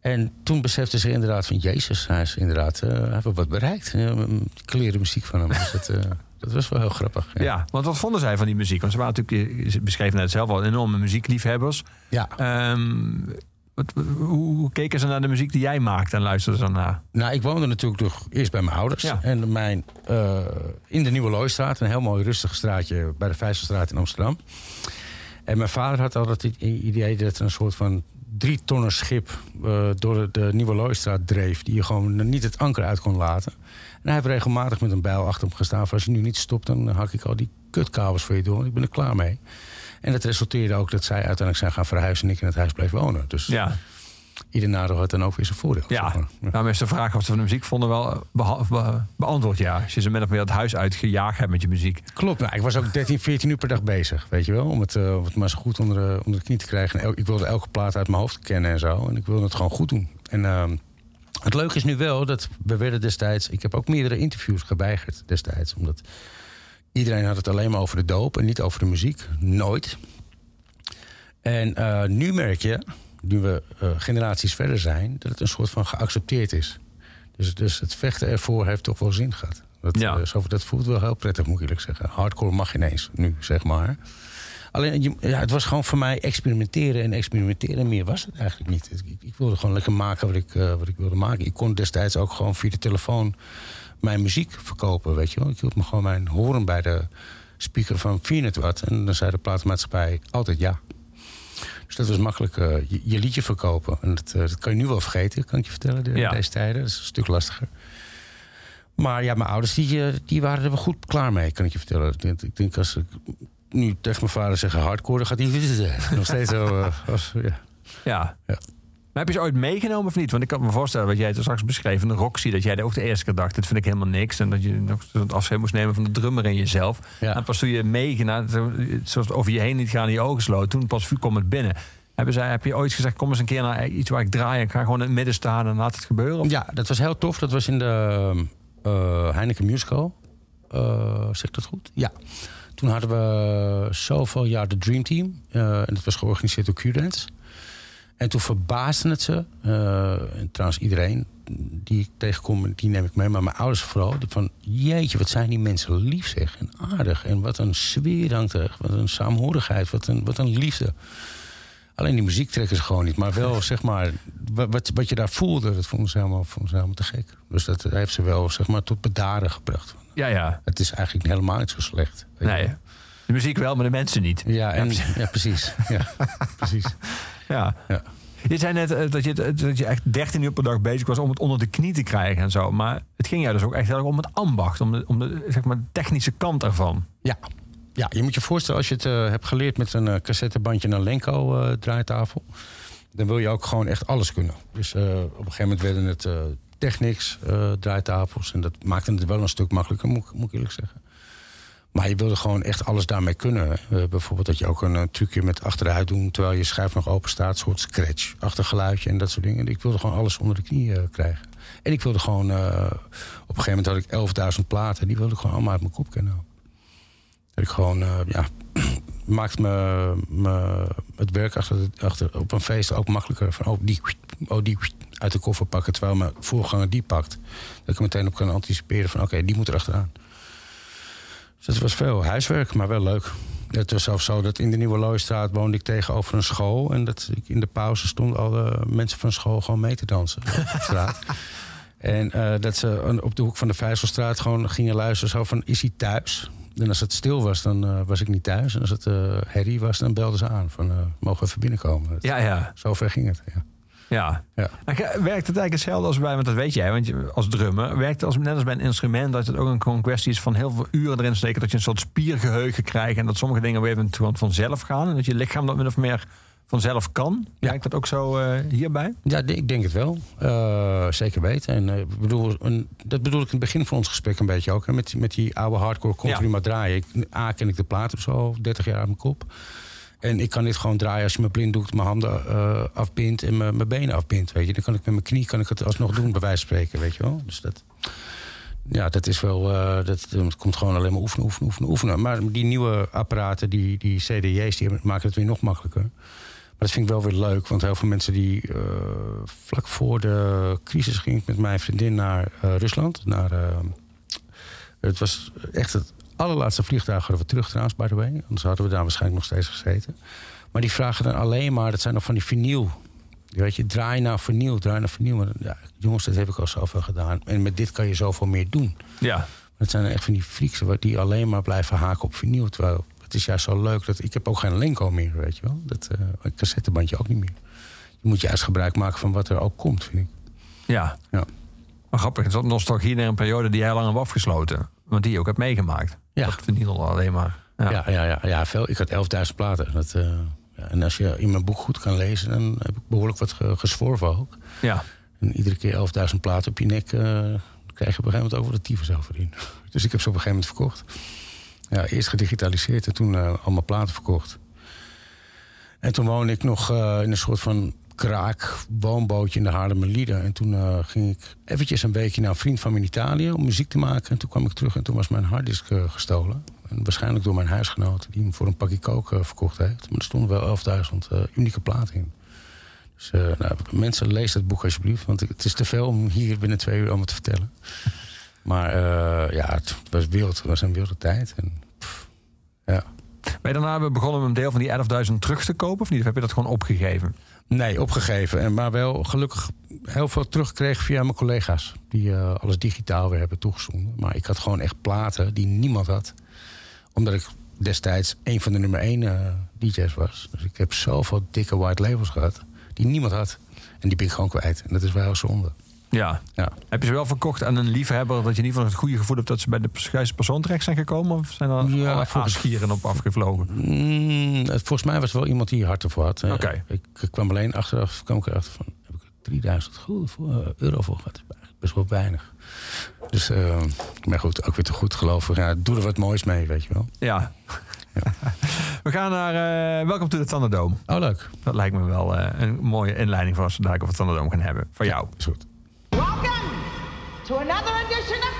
En toen besefte ze inderdaad van... Jezus, hij is inderdaad... wel wat bereikt. Uh, kleren muziek van hem. Dus eh, dat was wel heel grappig. Ja. want wat vonden zij van die muziek? Want ze waren natuurlijk, je beschreef net zelf al, enorme muziekliefhebbers. ja. Ehm, wat, hoe, keken ze naar de muziek die jij maakt en luisterden ze naar? Nou, ik woonde natuurlijk toch eerst bij mijn ouders. Ja. En mijn, eh, in de Nieuwe Looistraat, een heel mooi rustig straatje bij de Vijzelstraat in Amsterdam. En mijn vader had altijd het idee dat er een soort van drie tonnen schip eh, door de, de Nieuwe Looistraat dreef. Die je gewoon niet het anker uit kon laten. En hij heeft regelmatig met een bijl achter hem gestaan. Van als je nu niet stopt, dan hak ik al die kutkabels voor je door. Ik ben er klaar mee. En dat resulteerde ook dat zij uiteindelijk zijn gaan verhuizen en ik in het huis bleef wonen. Dus Ja, ieder nadeel had dan ook weer zijn voordeel. zeg ja. maar. Ja. is de vraag wat ze van de muziek vonden wel beha- be- beantwoord. Ja, als je ze min of meer het huis uitgejaagd hebt met je muziek. Klopt, nou, ik was ook 13, 14 uur per dag bezig, weet je wel. Om het, eh, om het maar zo goed onder de, onder de knie te krijgen. En el- ik wilde elke plaat uit mijn hoofd kennen en zo. En ik wilde het gewoon goed doen. En ehm, het leuke is nu wel dat we werden destijds... Ik heb ook meerdere interviews geweigerd destijds. Omdat iedereen had het alleen maar over de doop en niet over de muziek. Nooit. En eh, nu merk je nu we eh, generaties verder zijn, dat het een soort van geaccepteerd is. Dus, dus het vechten ervoor heeft toch wel zin gehad. Dat, Ja. eh, zo, dat voelt wel heel prettig, moet ik eerlijk zeggen. Hardcore mag ineens nu, zeg maar. Alleen, je- ja, het was gewoon voor mij experimenteren en experimenteren. Meer was het eigenlijk niet. Ik, ik wilde gewoon lekker maken wat ik, eh, wat ik wilde maken. Ik kon destijds ook gewoon via de telefoon mijn muziek verkopen, weet je wel. Ik hield me gewoon mijn horen bij de speaker van 400 watt. En dan zei de platenmaatschappij altijd ja. Dus dat was makkelijk eh, je, je liedje verkopen. En dat, eh, dat kan je nu wel vergeten, kan ik je vertellen, de, Ja. deze tijden. Dat is een stuk lastiger. Maar ja, mijn ouders die, die waren er wel goed klaar mee, kan ik je vertellen. Ik denk, ik denk als ik nu tegen mijn vader zeg hardcore, dan gaat hij nog steeds zo... eh, als, ja. Ja. Ja. Maar heb je ze ooit meegenomen of niet? Want ik kan me voorstellen wat jij het straks beschreef in de Roxy... dat jij ook de eerste keer dacht, dit vind ik helemaal niks. En dat je nog het afscheid moest nemen van de drummer in jezelf. Ja. En pas toen je meeging, zoals over je heen niet gaan je ogen sloot... toen pas kwam het binnen. Hebben zij, heb je ooit gezegd, kom eens een keer naar iets waar ik draai... en ik ga gewoon in het midden staan en laat het gebeuren? Of- Ja, dat was heel tof. Dat was in de eh, Heineken Musical. Eh zeg ik dat goed? Ja. Toen hadden we zoveel jaar de Dream Team. eh, en dat was georganiseerd door Q-Dance. En toen verbaasde het ze. eh, en trouwens iedereen die ik tegenkom, die neem ik mee. Maar mijn ouders vooral. Van jeetje, wat zijn die mensen lief zeg. En aardig. En wat een sfeer hangt er. Wat een saamhorigheid. Wat een, wat een liefde. Alleen die muziek trekken ze gewoon niet. Maar wel, zeg maar, wa- wat, wat je daar voelde, dat vonden ze, helemaal, vonden ze helemaal te gek. Dus dat heeft ze wel, zeg maar, tot bedaren gebracht. Ja, ja. Het is eigenlijk helemaal niet zo slecht. je Nee. De muziek wel, maar de mensen niet. Ja, en, ja, precies. Ja, precies. Ja. Ja. Je zei net eh, dat je, het- dat je echt 13 uur per dag bezig was om het onder de knie te krijgen en zo. Maar het ging jou dus ook echt heel erg om het ambacht, om de, om de zeg maar, technische kant ervan. Ja. ja, je moet je voorstellen als je het eh, hebt geleerd met een eh, cassettebandje en een Lenko eh, draaitafel. Dan wil je ook gewoon echt alles kunnen. Dus eh, op een gegeven moment werden het eh Technics eh, draaitafels. En dat maakte het wel een stuk makkelijker, moet, moet ik eerlijk zeggen. Maar je wilde gewoon echt alles daarmee kunnen. Eh, bijvoorbeeld dat je ook een eh, trucje met achteruit doen... terwijl je schijf nog open staat, soort scratch, achtergeluidje en dat soort dingen. Ik wilde gewoon alles onder de knie krijgen. En ik wilde gewoon... op een gegeven moment had ik 11.000 platen. Die wilde ik gewoon allemaal uit mijn kop kennen. Dat ik gewoon, ja, maakt me, me het werk achter, achter op een feest ook makkelijker. Van, oh, die, oh, die uit de koffer pakken, terwijl mijn voorganger die pakt. Dat ik er meteen op kan anticiperen van, oké, die moet er achteraan. Dus dat was veel huiswerk, maar wel leuk. Het was zelfs zo dat in de Nieuwe Looistraat woonde ik tegenover een school. En dat ik in de pauze stonden alle mensen van school gewoon mee te dansen op straat. En eh, dat ze op de hoek van de Vijzelstraat gewoon gingen luisteren. Zo van, is hij thuis? En als het stil was, dan eh, was ik niet thuis. En als het eh herrie was, dan belden ze aan. Van, mogen we even binnenkomen? Dat- Ja, ja. Zo ver ging het, ja. Ja. Ja. Werkt het eigenlijk hetzelfde als bij, want dat weet jij, want je, als drummer, werkt het als, net als bij een instrument, dat het ook een gewoon kwestie is van heel veel uren erin steken, dat je een soort spiergeheugen krijgt en dat sommige dingen weer vanzelf gaan en dat je lichaam dat min of meer vanzelf kan. Ja. Werkt dat ook zo eh, hierbij? Ja, ik denk het wel. Eh, zeker weten. En eh, bedoel, een, dat bedoel ik in het begin van ons gesprek een beetje ook. Hè, met, met die oude hardcore continu Ja. maar draaien. Ik, A, ken ik de plaat op zo 30 jaar uit mijn kop. En ik kan dit gewoon draaien als je me blind doet, mijn handen eh, afbindt en mijn benen afbindt. Weet je. Dan kan ik met mijn knie kan ik het alsnog doen, bij wijze van spreken. Weet je wel. Dus dat, ja, dat is wel. eh, dat, komt gewoon alleen maar oefenen, oefenen, oefenen, oefenen. Maar die nieuwe apparaten, die, die CDJ's, die maken het weer nog makkelijker. Maar dat vind ik wel weer leuk, want heel veel mensen die eh, vlak voor de crisis ging ik met mijn vriendin naar Rusland. Naar, het was echt het allerlaatste vliegtuig hadden we terug trouwens, by the way. Anders hadden we daar waarschijnlijk nog steeds gezeten. Maar die vragen dan alleen maar, dat zijn nog van die vinyl. Weet je, draai naar vinyl, draai naar vinyl. Maar ja, jongens, dat heb ik al zoveel gedaan. En met dit kan je zoveel meer doen. Ja. Het zijn echt van die freaks wat die alleen maar blijven haken op vinyl. Terwijl het is juist zo leuk dat ik heb ook geen Lenko meer, weet je wel. Dat een cassettebandje ook niet meer. Je moet juist gebruik maken van wat er ook komt, vind ik. Ja. Ja. Maar grappig, het is nostalgie naar een periode die jij lang hebt afgesloten. Want die je ook hebt meegemaakt. Ja. Dat vinyl alleen maar. Ja. Ja, ja, ja, ja, veel. Ik had 11.000 platen. Dat, eh, ja, en als je in mijn boek goed kan lezen, dan heb ik behoorlijk wat ge- gesworven ook. ja. En iedere keer 11.000 platen op je nek eh, krijg je op een gegeven moment over de tyfus over in. Dus ik heb ze op een gegeven moment verkocht. Ja, eerst gedigitaliseerd en toen eh, allemaal platen verkocht. En toen woonde ik nog in een soort van kraak woonbootje in de Haarlemmerlieden. En toen eh, ging ik eventjes een weekje naar een vriend van me in Italië om muziek te maken. En toen kwam ik terug en toen was mijn harddisk eh, gestolen. En waarschijnlijk door mijn huisgenoot die hem voor een pakje kook eh, verkocht heeft. Maar er stonden wel 11.000 eh, unieke platen in. Dus, nou, mensen, lees het boek alsjeblieft. Want het is te veel om hier binnen twee uur allemaal te vertellen. Maar ja, het was, wild, was een wilde tijd. En, pff, ja. Ben je daarna begonnen om een deel van die 11.000 terug te kopen of niet? Of heb je dat gewoon opgegeven? Nee, opgegeven. En, maar wel gelukkig heel veel teruggekregen via mijn collega's. Die eh, alles digitaal weer hebben toegezonden. Maar ik had gewoon echt platen die niemand had. Omdat ik destijds een van de nummer één eh, DJ's was. Dus ik heb zoveel dikke white labels gehad die niemand had. En die ben ik gewoon kwijt. En dat is wel heel zonde. Ja. Ja. Heb je ze wel verkocht aan een liefhebber dat je in ieder geval het goede gevoel hebt dat ze bij de juiste persoon terecht zijn gekomen? Of zijn er Ja, volgens- aasgieren op afgevlogen? Mm, het- volgens mij was er wel iemand die hier hard ervoor had. Oké. Ik, ik kwam alleen achteraf kwam ik erachter van... heb ik er 3000 gulden voor, eh, euro voor gehad? Best wel weinig. Dus, eh, maar goed, ook weer te goed geloven. Ja, doe er wat moois mee, weet je wel. Ja. We gaan naar eh Welcome to the Thunderdome. Oh, leuk. Dat lijkt me wel eh, een mooie inleiding voor als we dadelijk over het Thunderdome gaan hebben. Van jou. Is goed. Welcome to another edition of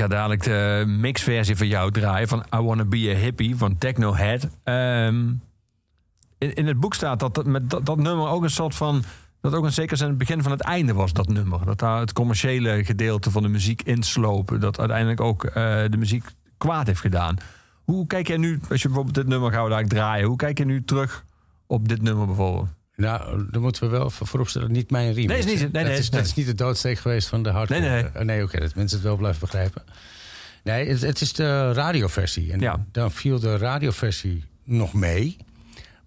ga dadelijk de mixversie van jou draaien van I Wanna Be a Hippie van Techno Head. Ehm, in, het boek staat dat dat, met dat, nummer ook een soort van. Dat ook een zeker zijn het begin van het einde was, dat nummer. Dat daar het commerciële gedeelte van de muziek inslopen. Dat uiteindelijk ook eh, de muziek kwaad heeft gedaan. Hoe kijk jij nu, als je bijvoorbeeld dit nummer gaan draaien, hoe kijk je nu terug op dit nummer bijvoorbeeld? Nou, dan moeten we wel vooropstellen, niet mijn remix. Nee, is niet- nee, nee, dat, is, nee. dat is niet de doodsteek geweest van de hardcore. Nee, nee. Eh, nee oké, dat mensen het wel blijven begrijpen. Nee, het, het is de radioversie. En Ja. dan viel de radioversie nog mee.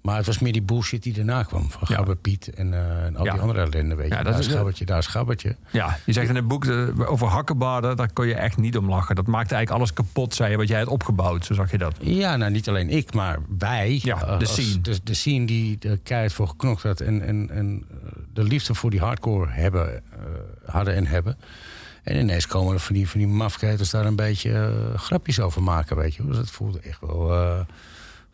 Maar het was meer die bullshit die daarna kwam. Van Ja. Gabber Piet en, eh, en al Ja. die andere ellende. Weet je. Ja, dat daar is Gabbertje, daar is Gabbertje. Ja, je zegt in het boek over hakkenbaden, daar kon je echt niet om lachen. Dat maakte eigenlijk alles kapot, zei je, wat jij had opgebouwd. Zo zag je dat. Ja, nou niet alleen ik, maar wij. Ja, eh, de als- scene. De, de scene die de keihard voor geknokt had. En, en, en eh, de liefde voor die hardcore hebben, hadden en hebben. En ineens komen er van die, van die mafketels daar een beetje grapjes over maken, weet je. Dus dat voelde echt wel...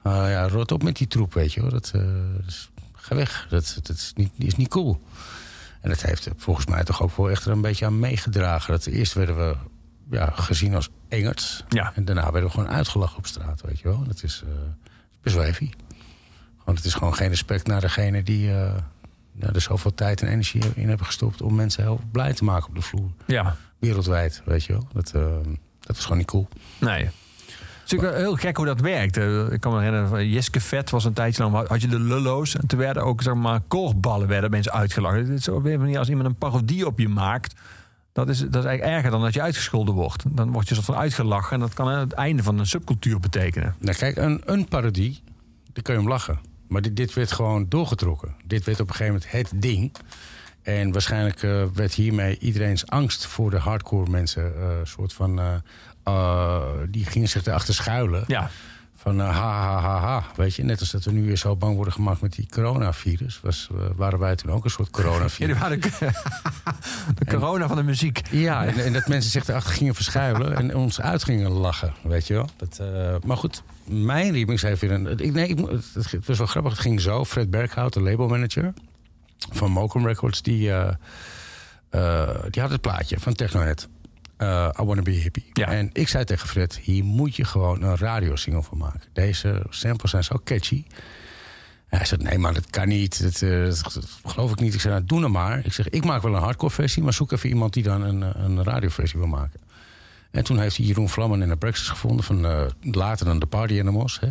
ja, rot op met die troep, weet je wel. Dat, eh, is, ga weg, dat, dat is, niet, is niet cool. En dat heeft volgens mij toch ook wel echt er een beetje aan meegedragen. Dat eerst werden we ja, gezien als engers. Ja. En daarna werden we gewoon uitgelachen op straat, weet je wel. Dat is eh, best wel heavy. Gewoon, het is gewoon geen respect naar degene die ja, er zoveel tijd en energie in hebben gestopt... om mensen heel blij te maken op de vloer. Ja, Wereldwijd, weet je wel. Dat, eh, dat was gewoon niet cool. nee. Is natuurlijk heel gek hoe dat werkt. Eh, Ik kan me herinneren, van Jiske Vet was een tijdje lang... had je de lullo's en toen werden ook zeg maar, korfballen werden mensen uitgelachen. Het is op een manier als iemand een parodie op je maakt... Dat is, dat is eigenlijk erger dan dat je uitgescholden wordt. Dan word je soort van uitgelachen en dat kan het einde van een subcultuur betekenen. Nou kijk, een, een parodie, daar kun je om lachen. Maar dit, dit werd gewoon doorgetrokken. Dit werd op een gegeven moment het ding. En waarschijnlijk eh, werd hiermee iedereen's angst voor de hardcore mensen... eh soort van... eh, eh, die gingen zich erachter schuilen. Ja, Van eh, ha, ha, ha, ha. Weet je, net als dat we nu weer zo bang worden gemaakt met die coronavirus... Was, eh, waren wij toen ook een soort coronavirus. waren de, de corona van de muziek. Ja, en, en dat mensen zich erachter gingen verschuilen en ons uit gingen lachen, weet je wel. Dat, maar goed, mijn remix heeft weer een... Ik, nee, ik, het, het was wel grappig, het ging zo. Fred Berghout, de labelmanager van Mokum Records... die, die had het plaatje van Technohead. Eh I Wanna Be Hippie. Ja. En ik zei tegen Fred, hier moet je gewoon een radiosingle van maken. Deze samples zijn zo catchy. En hij zei, nee maar dat kan niet. Dat, eh, dat geloof ik niet. Ik zei, nou, doe nou maar. Ik zeg, ik maak wel een hardcore versie... maar zoek even iemand die dan een, een radioversie wil maken. En toen heeft hij Jeroen Vlammen in de Brexit gevonden... van eh, later dan de Party Animals. Hè.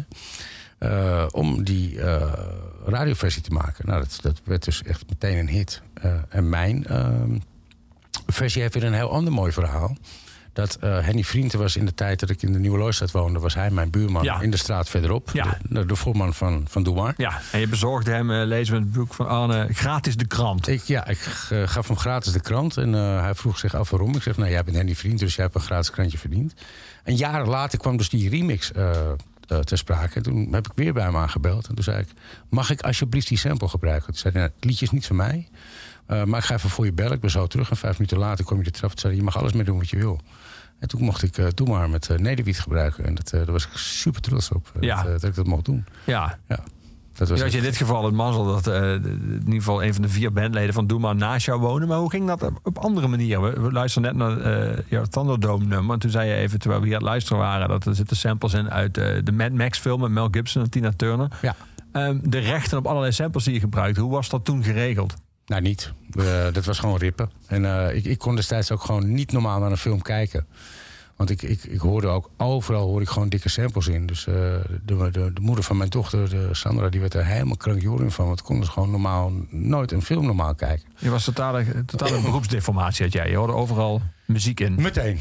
eh, om die radioversie te maken. Nou, dat, dat werd dus echt meteen een hit. En mijn ehm, versie heeft weer een heel ander mooi verhaal. Dat eh, Henny Vrienden was in de tijd dat ik in de Nieuwe Loostraat woonde... was hij mijn buurman Ja. in de straat verderop. Ja. De, de voorman van, van Doe Maar. Ja, en je bezorgde hem, eh, lezen we het boek van Arne, gratis de krant. Ik, ja, ik eh, gaf hem gratis de krant en hij vroeg zich af waarom. Ik zeg, nou, jij bent Henny Vriend, dus jij hebt een gratis krantje verdiend. En jaren later kwam dus die remix eh, ter sprake. En toen heb ik weer bij hem aangebeld. En toen zei ik, mag ik alsjeblieft die sample gebruiken? Toen zei hij, nou, het liedje is niet van mij. eh, maar ik ga even voor je bellen. Ik ben zo terug. En vijf minuten later kwam je de trap. Toen zei je mag alles mee doen wat je wil. En toen mocht ik Doe Maar met uh, Nederwiet gebruiken. En dat, daar was ik super trots op. Ja. Dat, dat ik dat mocht doen. Ja, Ja, dat was je had je in dit geval het mazzel dat eh, in ieder geval een van de vier bandleden van Doe maar naast jou wonen. Maar hoe ging dat op, andere manieren? We, luisterden net naar eh, jouw Thunderdome nummer. En toen zei je even, terwijl we hier aan het luisteren waren, dat er zitten samples in uit eh, de Mad Max film met Mel Gibson en Tina Turner. Ja. Ehm, de rechten op allerlei samples die je gebruikt, hoe was dat toen geregeld? Nou, niet. Dat was gewoon rippen. En ik, ik kon destijds ook gewoon niet normaal naar een film kijken. Want ik, ik, ik hoorde ook, overal hoorde ik gewoon dikke samples in. Dus eh, de, de, de moeder van mijn dochter, de Sandra, die werd er helemaal krankjoren van. Want kon dus gewoon normaal nooit een film normaal kijken. Je was totale, totale beroepsdeformatie had jij. Je hoorde overal muziek in. Meteen.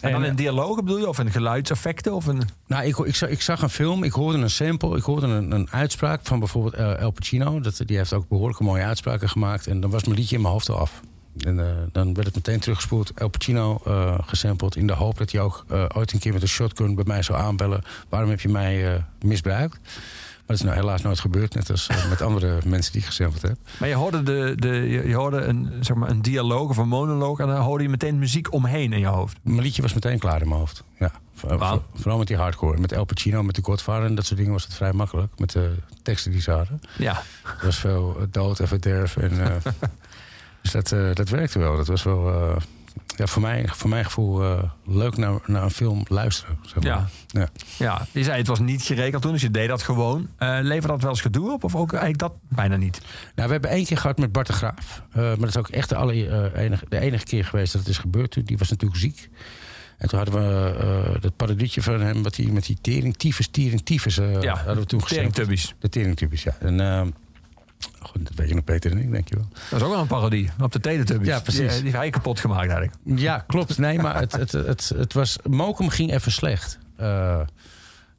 En dan in dialogen bedoel je? Of in geluidseffecten? Of in... Nou, ik, ik, zag, ik zag een film, ik hoorde een sample, ik hoorde een, een uitspraak van bijvoorbeeld eh, El Pacino. Dat, die heeft ook behoorlijke mooie uitspraken gemaakt. En dan was mijn liedje in mijn hoofd al af. En eh, dan werd het meteen teruggespoeld, El Pacino eh gesampled. In de hoop dat hij ook eh, ooit een keer met een shotgun bij mij zou aanbellen. Waarom heb je mij misbruikt? Maar dat is nou helaas nooit gebeurd, net als met andere mensen die ik gesampled heb. Maar je hoorde, de, de, je hoorde een, zeg maar een dialoog of een monoloog... en dan hoorde je meteen muziek omheen in je hoofd. Mijn liedje was meteen klaar in mijn hoofd. Ja. Voor- Vooral met die hardcore. Met El Pacino, met de Godfather en dat soort dingen was het vrij makkelijk. Met de teksten die ze hadden. Ja. Er was veel dood en verderf. En, dus dat, eh, dat werkte wel. Dat was wel eh, ja, voor, mij, voor mijn gevoel eh, leuk naar, naar een film luisteren. Zeg maar. Ja. Ja. ja, je zei het was niet geregeld toen, dus je deed dat gewoon. Leverde dat wel eens gedoe op? Of ook eigenlijk dat bijna niet? Nou, we hebben één keer gehad met Bart de Graaf. Maar dat is ook echt de, alle, enige, de enige keer geweest dat het is gebeurd. Toen- Die was natuurlijk ziek. En toen hadden we eh, dat parodietje van hem... Wat die, met die tering, tyfus, tering, tyfus... eh, Ja, hadden we toen. Teringtubbies. De teringtubbies, ja. En, eh, goed, dat weet je nog beter dan ik, denk je wel. Dat is ook wel een parodie op de Teletubbies. Ja, precies. Die, die heb hij kapot gemaakt eigenlijk. Ja, klopt. Nee, maar het, het, het, het was... Mokum ging even slecht. eh,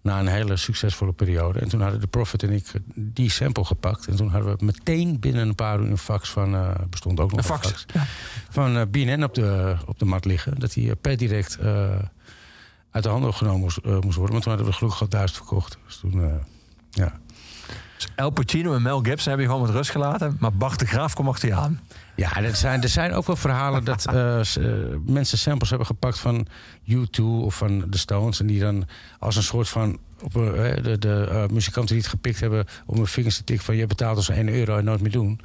na een hele succesvolle periode. En toen hadden de Prophet en ik die sample gepakt. En toen hadden we meteen binnen een paar uur een fax van... eh, bestond ook nog Een een fax. Van eh, BNN op de, op de mat liggen. Dat die eh, per direct uit de handen genomen moest, moest worden. Maar toen hadden we gelukkig al duizend verkocht. Dus toen, ja. Dus El Pacino en Mel Gibson heb je gewoon met rust gelaten. Maar Bart de Graaf kwam achter je aan. Ja, er zijn, er zijn ook wel verhalen dat eh, eh, mensen samples hebben gepakt van U2 of van de Stones. En die dan als een soort van. Op, eh, de de muzikanten die het gepikt hebben om hun vingers te tikken van je betaalt ons 1 euro en nooit meer doen.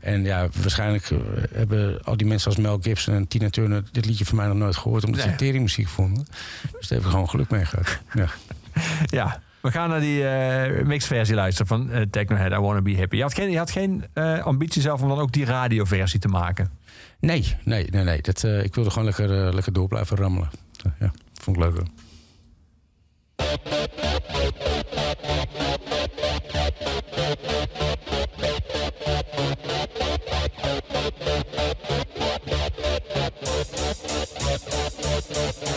En ja, waarschijnlijk hebben al die mensen als Mel Gibson en Tina Turner dit liedje van mij nog nooit gehoord, omdat Nee. ze teringmuziek vonden. Dus daar hebben we gewoon geluk mee gehad. Ja. Ja, we gaan naar die eh mixversie luisteren van eh Technohead, I Wanna Be Happy. Je had geen, je had geen eh, ambitie zelf om dan ook die radioversie te maken. Nee, nee, nee, nee. Dat, ik wilde gewoon lekker, lekker door blijven rammelen. Ja, vond ik leuk. Thank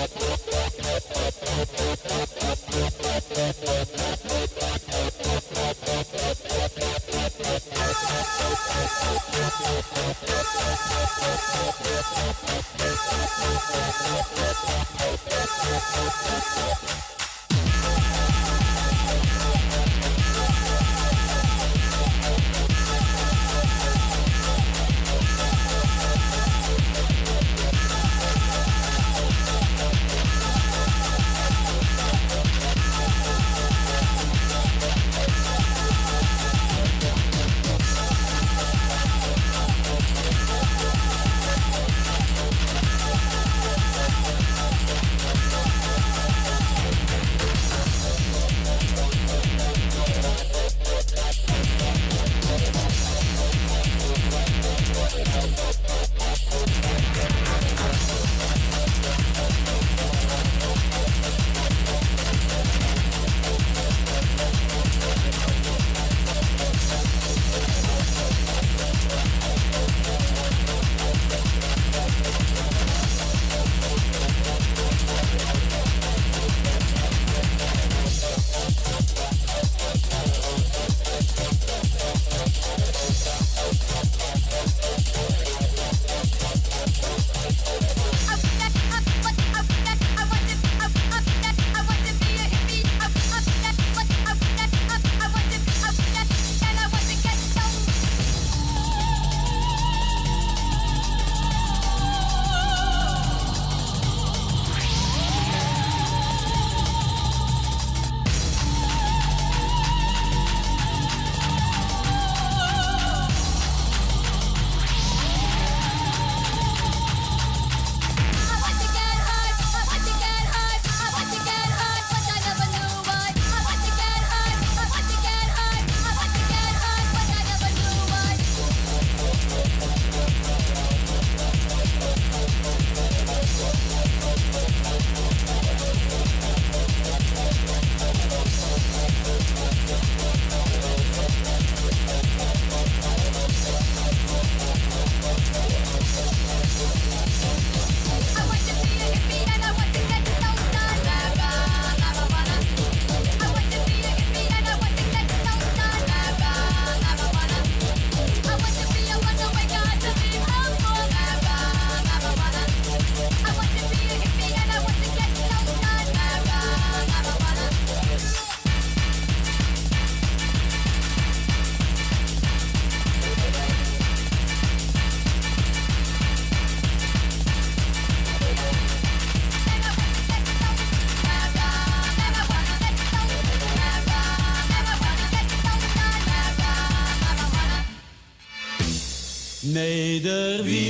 zij er weer.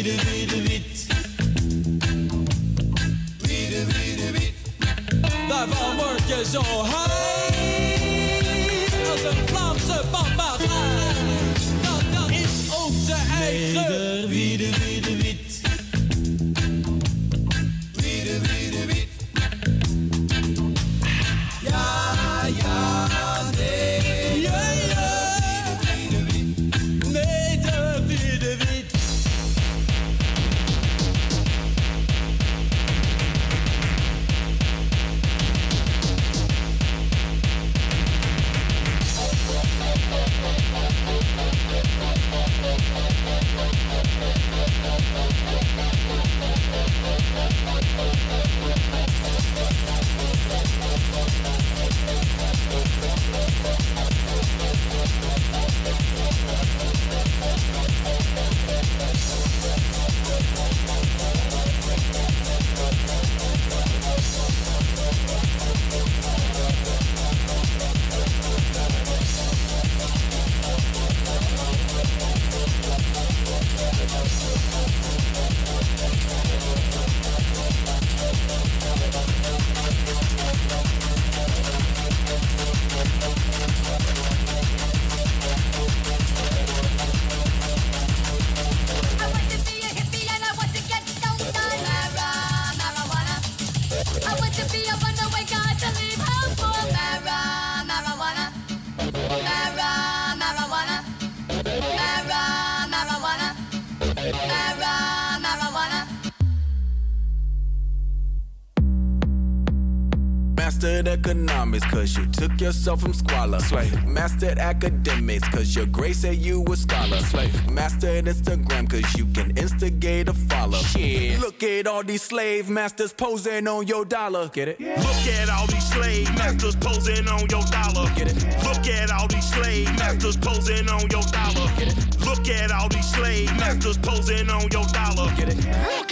Yourself from squalor. Slave. Mastered academics, cause your grace said you a scholar. Slave. Mastered Instagram, cause you can instigate a follow. Shit. Look at all these slave masters posing on your dollar. Get it? Look at all these slave masters posing on your dollar. Get it? Look at all these slave masters posing on your dollar. Get it? Look at all these slave masters posing on your dollar. Get it?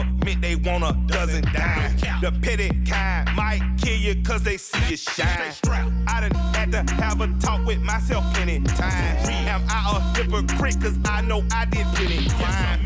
Government, they want a dozen dime. The petty kind might kill you cause they see you shine. I done had to have a talk with myself plenty times. Am I a hypocrite cause I know I did plenty crime.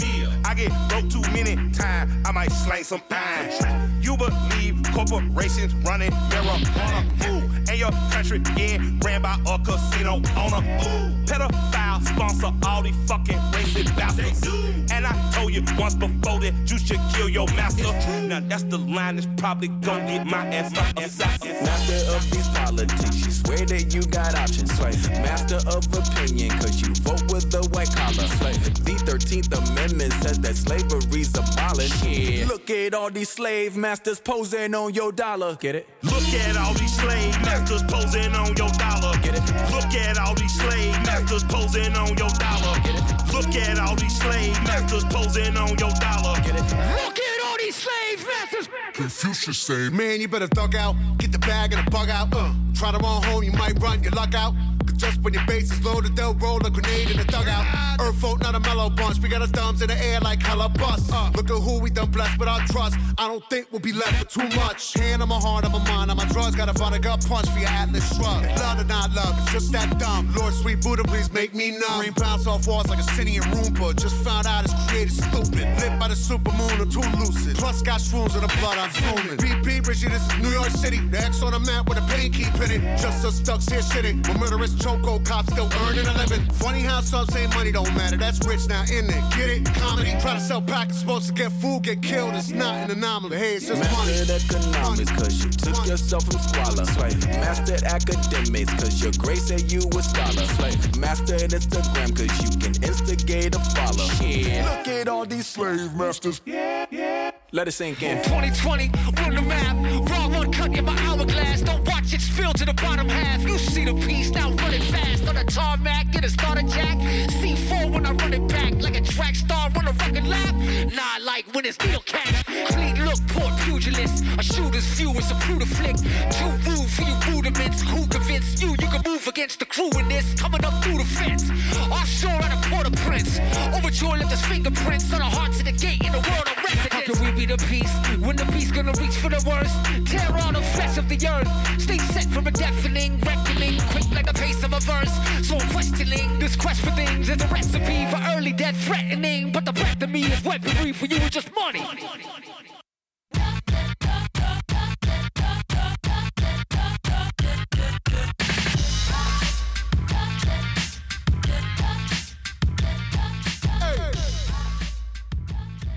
I get broke too many times, I might slang some iron. You believe corporations running marijuana. Ooh, and your country getting ran by a casino owner. Ooh, pedophile sponsor all these fucking racist bastards. And I told you once before that you should kill your master. Now that's the line that's probably gonna get my ass up assassin. Master of these politics, you swear that you got options. Slave. Master of opinion, cause you vote with the white collar. Slave. The 13th Amendment says that slavery's abolished. Yeah. Look at all these slave masters posing on your dollar. Get it? Look at all these slave masters posing on your dollar. Get it? Look at all these slave masters posing on your dollar. Get it? Look at all these slave masters posing on your dollar. Get it? Look at all these slave masters. Confucius say, Man, you better thug out. Get the bag and the bug out. Uh, try to run home, you might run your luck out. Just when your base is loaded, they'll roll a grenade in the dugout. Earth folk, not a mellow bunch. We got our thumbs in the air like hella bust. Uh, look at who we done blessed with our trust. I don't think we'll be left with too much. Hand on my heart, on my mind, on my drugs. Got a find a gut punch for your Atlas shrug. Love or not love, it's just that dumb. Lord, sweet Buddha, please make me numb. Rain bounce off walls like a city in Roomba. Just found out it's created stupid. Lit by the super supermoon or too lucid. Plus got shrooms in the blood, I'm fuming. BP, Richie, this is New York City. The X on the map with a pain keep hitting. Just us ducks here shitting. When murderous choco cops still earning a living. Funny how some say money don't matter. That's rich now, in it? Get it? Comedy. Try to sell packets, supposed to get food, get killed. It's not an anomaly. Hey, it's just money. Mastered economics, cause you took yourself from squalor. Slave. Mastered academics, cause your grace said you a scholar. Slave. Mastered Instagram, cause you can instigate a follow. Yeah. Look at all these slave masters. Yeah, yeah. Let it sink in. 2020, run the map. Wrong one cut in my hourglass. Don't watch it spill to the bottom half. You see the piece now running fast on the tarmac. Get a starter jack. C4 when I run it back like a track star on a fucking lap. Nah, like when it's needle cash. Clean look, port pugilist. A shooter's view is a brutal flick. Too rude for you rudiments. Who convinced you you can move against the crew in this? Coming up through the fence. Offshore at a Port-au-Prince. Overjoyed left his fingerprints on the hearts of the gate in the world of residence. How can we be the peace? When the beast gonna reach for the worst, tear all the flesh of the earth. Stay set from a deafening reckoning, quick like the pace of a verse. So I'm questioning this quest for things is a recipe for early death threatening. But the breath of me is weaponry for you, it's just money.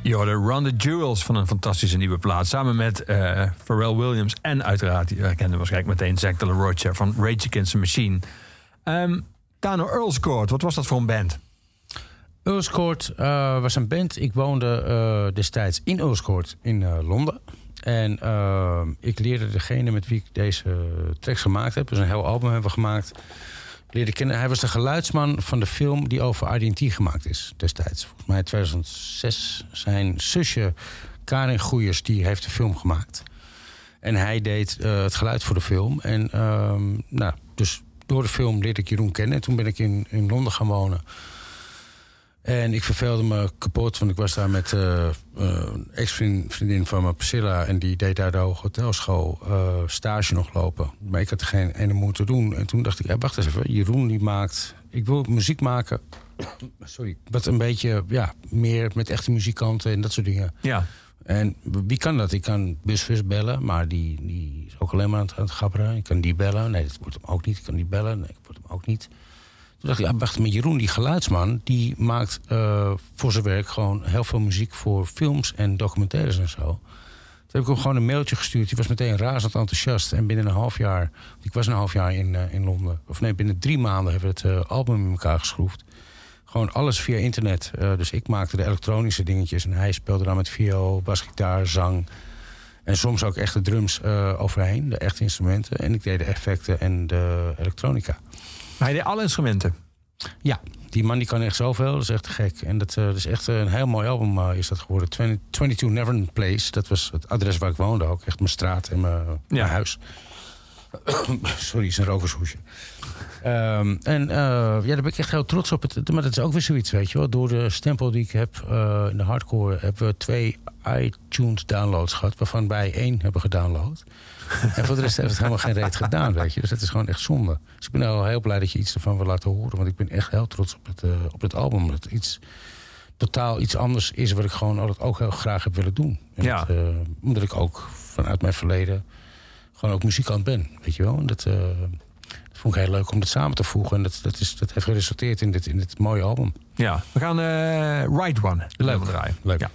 Je hoorde Run the Jewels van een fantastische nieuwe plaat. Samen met eh, Pharrell Williams en uiteraard, je herkende waarschijnlijk meteen Zack de la van Rage Against the Machine. Ehm Tano Earls Court, wat was dat voor een band? Earls Court eh, was een band. Ik woonde eh, destijds in Earls Court in Londen. En eh, ik leerde degene met wie ik deze tracks gemaakt heb. Dus een heel album hebben we gemaakt. Leerde kennen. Hij was de geluidsman van de film die over IDT gemaakt is destijds. Volgens mij 2006. Zijn zusje Karin Goeiers die heeft de film gemaakt. En hij deed eh, het geluid voor de film. En ehm, nou, dus door de film leerde ik Jeroen kennen. En toen ben ik in, in Londen gaan wonen. En ik verveelde me kapot, want ik was daar met eh, eh, een ex-vriendin van me, Priscilla. En die deed daar de hoge hotelschool eh, stage nog lopen. Maar ik had geen ene moe te doen. En toen dacht ik, eh, wacht eens even, Jeroen die maakt... Ik wil muziek maken, sorry, wat een beetje ja, meer met echte muzikanten en dat soort dingen. Ja. En wie kan dat? Ik kan Busfus bellen, maar die, die is ook alleen maar aan het, aan het gabberen. Ik kan die bellen. Nee, dat wordt hem ook niet. Ik kan die bellen. Nee, dat wordt hem ook niet. Toen dacht ik, ja, wacht, met Jeroen, die geluidsman... die maakt eh, voor zijn werk gewoon heel veel muziek voor films en documentaires en zo. Toen heb ik hem gewoon een mailtje gestuurd. Die was meteen razend enthousiast. En binnen een half jaar... Ik was een half jaar in, eh, in Londen. Of nee, binnen drie maanden hebben we het eh, album in elkaar geschroefd. Gewoon alles via internet. Dus ik maakte de elektronische dingetjes. En hij speelde dan met viool, basgitaar, zang. En soms ook echte drums overheen. De echte instrumenten. En ik deed de effecten en de elektronica. Maar hij deed alle instrumenten? Ja, die man die kan echt zoveel. Dat is echt gek. En dat, eh, is echt een heel mooi album eh, is dat geworden. 20, 22 Nevern Place. Dat was het adres waar ik woonde ook. Echt mijn straat en mijn, mijn huis. Sorry, is een rokershoesje. Ehm, en eh, ja, daar ben ik echt heel trots op. Het, maar dat is ook weer zoiets, weet je wel. Door de stempel die ik heb eh, in de hardcore... hebben we twee iTunes downloads gehad... waarvan wij één hebben gedownload. En voor de rest heeft het helemaal geen reet gedaan, weet je. Dus dat is gewoon echt zonde. Dus ik ben nou heel blij dat je iets ervan wil laten horen. Want ik ben echt heel trots op het, eh, op het album. Dat het iets totaal iets anders is... wat ik gewoon altijd ook heel graag heb willen doen. En Ja. dat, eh, omdat ik ook vanuit mijn verleden... gewoon ook muzikant ben, weet je wel. En dat... eh, dat vond ik heel leuk om dat samen te voegen. En dat, dat, is, dat heeft geresulteerd in dit, in dit mooie album. Ja, we gaan Right One leuk draaien. Leuk. Ja.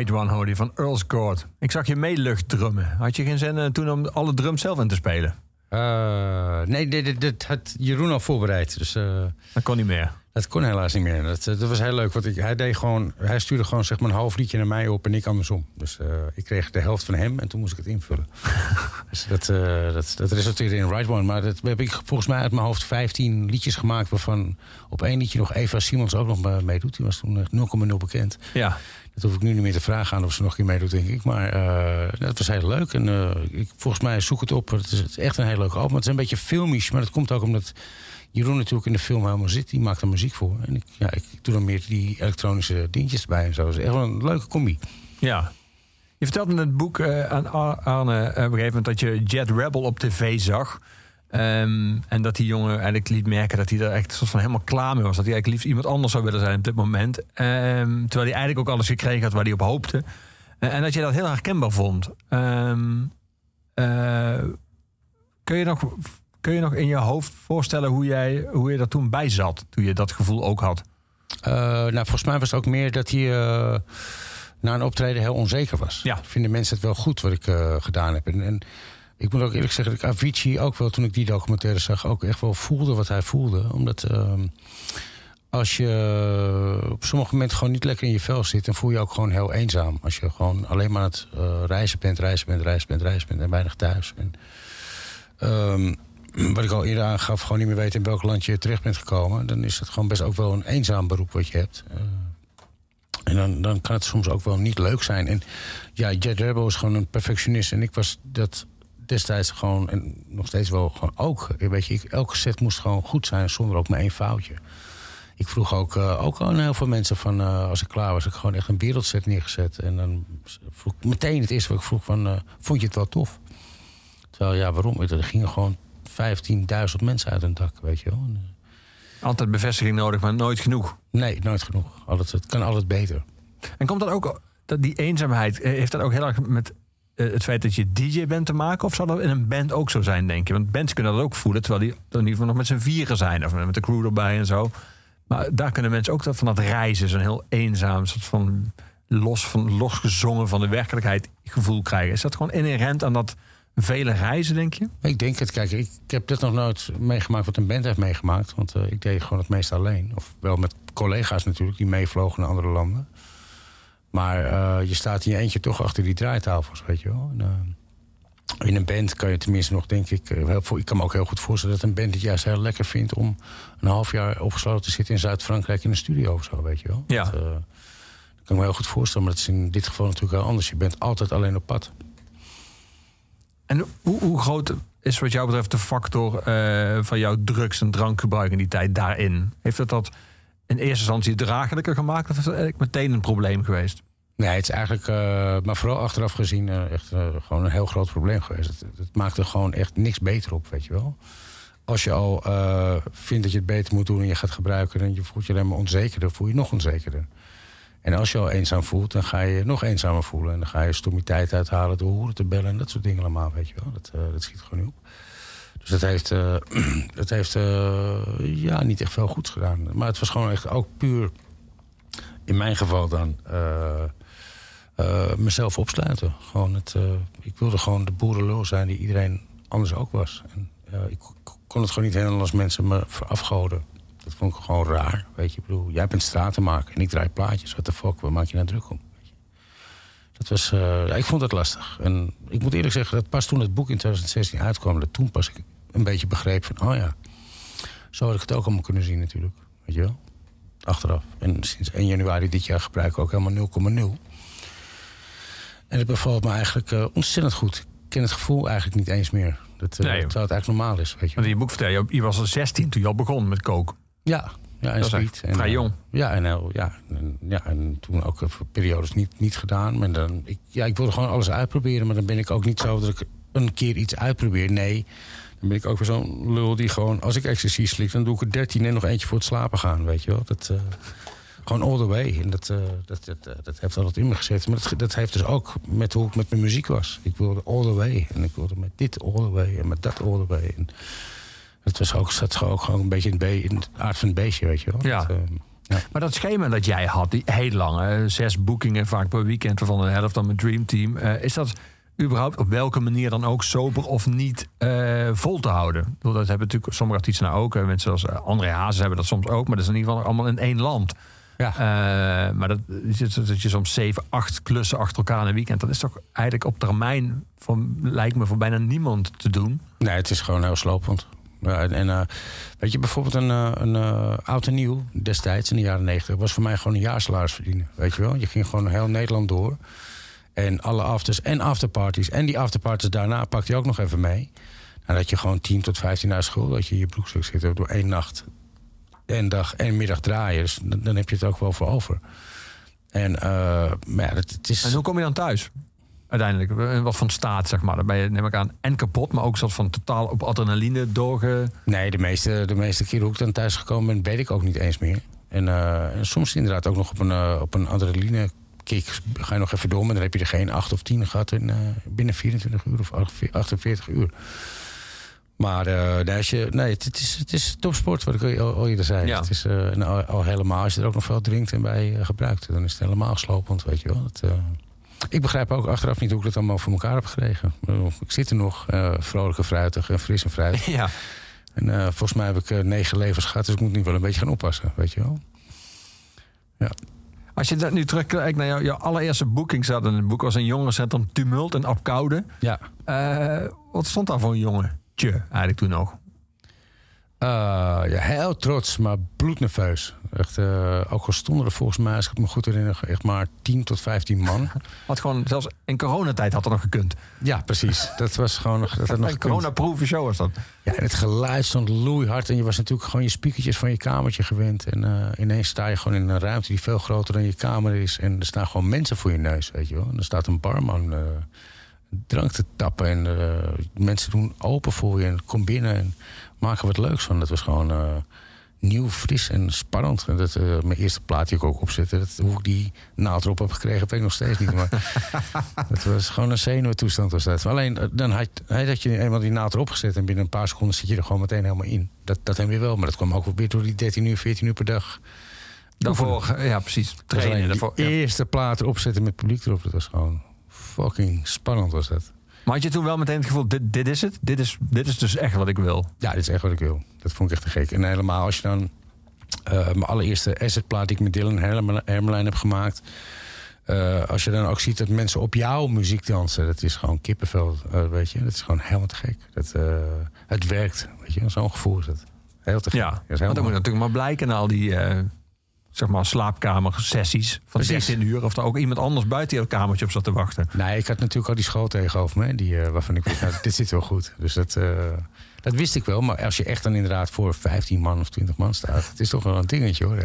Right One hoorde je van Earl's Court. Ik zag je meelucht drummen. Had je geen zin eh, toen om alle drums zelf in te spelen? Eh, nee, dit, had Jeroen al voorbereid. Dus, eh, dat kon niet meer. Dat kon helaas niet meer. Dat, dat was heel leuk. Want ik, hij, deed gewoon, hij stuurde gewoon zeg maar, een half liedje naar mij op en ik andersom. Dus ik kreeg de helft van hem en toen moest ik het invullen. dus dat, dat, dat resulteerde in Right One. Maar dat heb ik volgens mij uit mijn hoofd 15 liedjes gemaakt... waarvan op één liedje nog Eva Simons ook nog me- meedoet. Die was toen echt 0,0 bekend. Ja. Dat hoef ik nu niet meer te vragen aan of ze nog een meedoet, denk ik. Maar eh, dat was heel leuk. En eh, ik, volgens mij zoek het op. Het is, echt een heel leuk album. Het is een beetje filmisch, maar dat komt ook omdat Jeroen natuurlijk in de film helemaal zit. Die maakt er muziek voor. En ik, ja, ik doe dan meer die elektronische dingetjes erbij en zo. Het is echt wel een leuke combi. Ja. Je vertelde in het boek eh, aan Ar- Arne op een gegeven moment dat je Jet Rebel op tv zag. Ehm, en dat die jongen eigenlijk liet merken dat hij er echt soort van helemaal klaar mee was. Dat hij eigenlijk liefst iemand anders zou willen zijn op dit moment. Ehm, terwijl hij eigenlijk ook alles gekregen had waar hij op hoopte. Eh, en dat je dat heel herkenbaar vond. Ehm, eh, kun, je nog, kun je nog in je hoofd voorstellen hoe, jij, hoe je er toen bij zat? Toen je dat gevoel ook had? Eh, nou, volgens mij was het ook meer dat hij na een optreden heel onzeker was. Ja. Vinden mensen het wel goed wat ik gedaan heb? En, en ik moet ook eerlijk zeggen dat ik Avicii ook wel, toen ik die documentaire zag, ook echt wel voelde wat hij voelde. Omdat ehm, als je op sommige momenten gewoon niet lekker in je vel zit, dan voel je ook gewoon heel eenzaam. Als je gewoon alleen maar aan het eh, reizen bent, reizen bent, reizen bent, reizen bent en weinig thuis. En, ehm, wat ik al eerder aangaf, gewoon niet meer weten in welk land je terecht bent gekomen. Dan is het gewoon best ook wel een eenzaam beroep wat je hebt. Eh, en dan, dan kan het soms ook wel niet leuk zijn. En ja, Jet Rebel is gewoon een perfectionist. En ik was dat destijds gewoon, en nog steeds wel gewoon ook. Weet je, ik, elke set moest gewoon goed zijn zonder ook maar één foutje. Ik vroeg ook, eh, ook aan heel veel mensen van, eh, als ik klaar was, ik gewoon echt een wereldset neergezet. En dan vroeg ik meteen het eerste wat ik vroeg van, eh, vond je het wel tof? Terwijl, ja, waarom? Er gingen gewoon 15.000 mensen uit een dak, weet je wel. En, Altijd bevestiging nodig, maar nooit genoeg. nee, nooit genoeg. Altijd, het kan altijd beter. En komt dat ook, dat die eenzaamheid, heeft dat ook heel erg met het feit dat je DJ bent te maken? Of zou dat in een band ook zo zijn, denk je? Want bands kunnen dat ook voelen, terwijl die in ieder geval nog met z'n vieren zijn. Of met de crew erbij en zo. Maar daar kunnen mensen ook dat van dat reizen, zo'n heel eenzaam, soort van los van losgezongen van de werkelijkheid gevoel krijgen. Is dat gewoon inherent aan dat vele reizen, denk je? Ik denk het. Kijk, ik, ik heb dit nog nooit meegemaakt wat een band heeft meegemaakt. Want eh, ik deed gewoon het meest alleen. Of wel met collega's natuurlijk, die meevlogen naar andere landen. Maar eh, je staat in je eentje toch achter die draaitafels, weet je wel. En, eh, in een band kan je tenminste nog, denk ik... eh, heel, ik kan me ook heel goed voorstellen dat een band het juist heel lekker vindt... om een half jaar opgesloten te zitten in Zuid-Frankrijk in een studio of zo, weet je wel. Ja. Dat, dat kan ik me heel goed voorstellen, maar dat is in dit geval natuurlijk heel anders. Je bent altijd alleen op pad. En hoe, hoe groot is wat jou betreft de factor van jouw drugs- en drankgebruik in die tijd daarin? Heeft het dat in eerste instantie draaglijker gemaakt? Of is dat eigenlijk meteen een probleem geweest? Nee, het is eigenlijk, eh, maar vooral achteraf gezien, eh, echt eh, gewoon een heel groot probleem geweest. Het, het maakt er gewoon echt niks beter op, weet je wel. Als je al vindt dat je het beter moet doen en je gaat gebruiken... en je voelt je alleen maar onzekerder, voel je nog onzekerder. En als je al eenzaam voelt, dan ga je je nog eenzamer voelen. En dan ga je stomiteit uithalen door hoeren te bellen en dat soort dingen allemaal, weet je wel. Dat, dat schiet gewoon niet op. Dus dat heeft, eh, dat heeft eh, ja, niet echt veel goeds gedaan. Maar het was gewoon echt ook puur, in mijn geval dan... eh, mezelf opsluiten. Gewoon het, ik wilde gewoon de boerenlul zijn die iedereen anders ook was. En, ik kon het gewoon niet handelen als mensen me verafgoden. Dat vond ik gewoon raar. Weet je, ik bedoel, jij bent stratenmaker en ik draai plaatjes. What the fuck, waar maak je nou druk om? Dat was, ik vond het lastig. En ik moet eerlijk zeggen, dat pas toen het boek in 2016 uitkwam... dat toen pas ik een beetje begreep van, oh ja... zo had ik het ook allemaal kunnen zien natuurlijk. Weet je wel? Achteraf. En sinds 1 januari dit jaar gebruik ik ook helemaal 0,0. En het bevalt me eigenlijk eh, ontzettend goed. Ik ken het gevoel eigenlijk niet eens meer. Dat, eh, Nee, terwijl het eigenlijk normaal is, weet je. Want in je boek vertel je, je was al 16 toen je al begon met koken. Ja, ja en Dat is speed. En, vrij eh, jong. Ja, en, ja, en, ja, en toen ook voor periodes niet, niet gedaan. Maar dan, ik, ja, ik wilde gewoon alles uitproberen. Maar dan ben ik ook niet zo dat ik een keer iets uitprobeer. Nee, dan ben ik ook weer zo'n lul die gewoon... als ik ecstasy slik, dan doe ik er 13 en nog eentje voor het slapen gaan, weet je wel. Dat, eh, gewoon all the way. En dat, eh, dat, dat, eh, dat heeft altijd in me gezet. Maar dat, dat heeft dus ook met hoe ik met mijn muziek was. Ik wilde all the way. En ik wilde met dit all the way en met dat all the way. En dat was ook, zat ook gewoon een beetje in, het be- in het aard van het beestje, weet je wel. Ja. Dat, eh, Maar dat schema dat jij had, die heel lang, hè, zes boekingen vaak per weekend, waarvan de helft dan met Dream Team. is dat überhaupt op welke manier dan ook sober of niet eh, vol te houden? Dat hebben natuurlijk sommige artiesten nou ook. Mensen zoals eh, André Hazes hebben dat soms ook, maar dat is in ieder geval allemaal in één land. Ja. Eh, maar dat, dat je soms zeven, acht klussen achter elkaar in een weekend, dat is toch eigenlijk op termijn, voor, lijkt me voor bijna niemand te doen. Nee, het is gewoon heel slopend. Ja, en weet je, bijvoorbeeld een, een oud en nieuw destijds in de jaren negentig... was voor mij gewoon een jaarsalaris verdienen. Weet je wel? Je ging gewoon heel Nederland door. En alle afters en afterparties. En die afterparties daarna pakte je ook nog even mee. Nou, dat je gewoon 10 tot 15 naar school... dat je je broekstuk zit door één nacht en dag en middag draaien. Dus dan, dan heb je het ook wel voor over. En, eh, maar ja, het, het is... En hoe kom je dan thuis? Uiteindelijk, in wat van staat, zeg maar. Dan ben je, neem ik aan, en kapot, maar ook soort van totaal op adrenaline doorge... Nee, de meeste, de meeste keer hoe ik dan thuis gekomen ben, weet ik ook niet eens meer. En, eh, en soms inderdaad ook nog op een, eh, op een adrenaline kick ga je nog even door, maar dan heb je er geen 8 of 10 gehad in, eh, binnen 24 uur of 48 uur. Maar eh, nee, als je, nee, het, is, het is topsport, wat ik al, al eerder zei. Ja. Het is eh, en al, al helemaal, als je er ook nog veel drinkt en bij eh, gebruikt, dan is het helemaal slopend, weet je wel. Het, eh, ik begrijp ook achteraf niet hoe ik dat allemaal voor elkaar heb gekregen. Ik Ik zit er nog, eh vrolijk en fruitig en fris en fruitig. Ja. En eh, volgens mij heb ik eh, negen levens gehad, dus ik moet nu wel een beetje gaan oppassen, weet je wel. Als je dat nu terugkijkt naar jouw, jouw allereerste boeking, zat in het boek was een jongerencentrum Tumult en Apkoude. Ja. Eh, wat stond daar voor een jongetje eigenlijk toen nog? Eh, ja, heel trots, maar bloednerveus. Echt, eh, ook al stonden er volgens mij, als ik het me goed herinner, echt maar 10 tot 15 man. Had gewoon, zelfs in coronatijd had er nog gekund. Ja, precies. Dat was gewoon. Dat had nog Een coronaproeven show was dat. Ja, en het geluid stond loeihard. En je was natuurlijk gewoon je speakertjes van je kamertje gewend. En eh, ineens sta je gewoon in een ruimte die veel groter dan je kamer is. En er staan gewoon mensen voor je neus, weet je wel. En er staat een barman eh, drank te tappen. En mensen doen open voor je en kom binnen en maken wat leuks van. Dat was gewoon eh, nieuw, fris en spannend. En dat, eh, mijn eerste plaat die ik ook opzette, dat, hoe ik die naald erop heb gekregen, weet ik nog steeds niet. Maar het was gewoon een zenuwtoestand was dat. Alleen, eh, dan had, je eenmaal die naald erop gezet... en binnen een paar seconden zit je er gewoon meteen helemaal in. Dat, dat hebben we wel, maar dat kwam ook weer door die 13 uur, 14 uur per dag. Daarvoor, ja precies, trainen. ja. eerste plaat erop zetten met publiek erop, dat was gewoon fucking spannend was dat. Maar had je toen wel meteen het gevoel, dit, dit is het? Dit is, dit is dus echt wat ik wil. Ja, dit is echt wat ik wil. Dat vond ik echt te gek. En helemaal als je dan... eh, mijn allereerste assetplaat die ik met Dylan Hermel- Hermelijn heb gemaakt... eh, als je dan ook ziet dat mensen op jouw muziek dansen... dat is gewoon kippenvel, eh, weet je. Dat is gewoon helemaal te gek. Dat, het werkt, weet je. Zo'n gevoel is het. Heel te gek. Ja, Dat is dat moet natuurlijk maar blijken na al die zeg maar slaapkamersessies van Precies. 16 uur. Of er ook iemand anders buiten jouw kamertje op zat te wachten. Nee, ik had natuurlijk al die school tegenover me. Die, eh, waarvan ik wist, nou, dit zit wel goed. Dus dat, eh, dat wist ik wel. Maar als je echt dan inderdaad voor 15 man of 20 man staat... het is toch wel een dingetje hoor.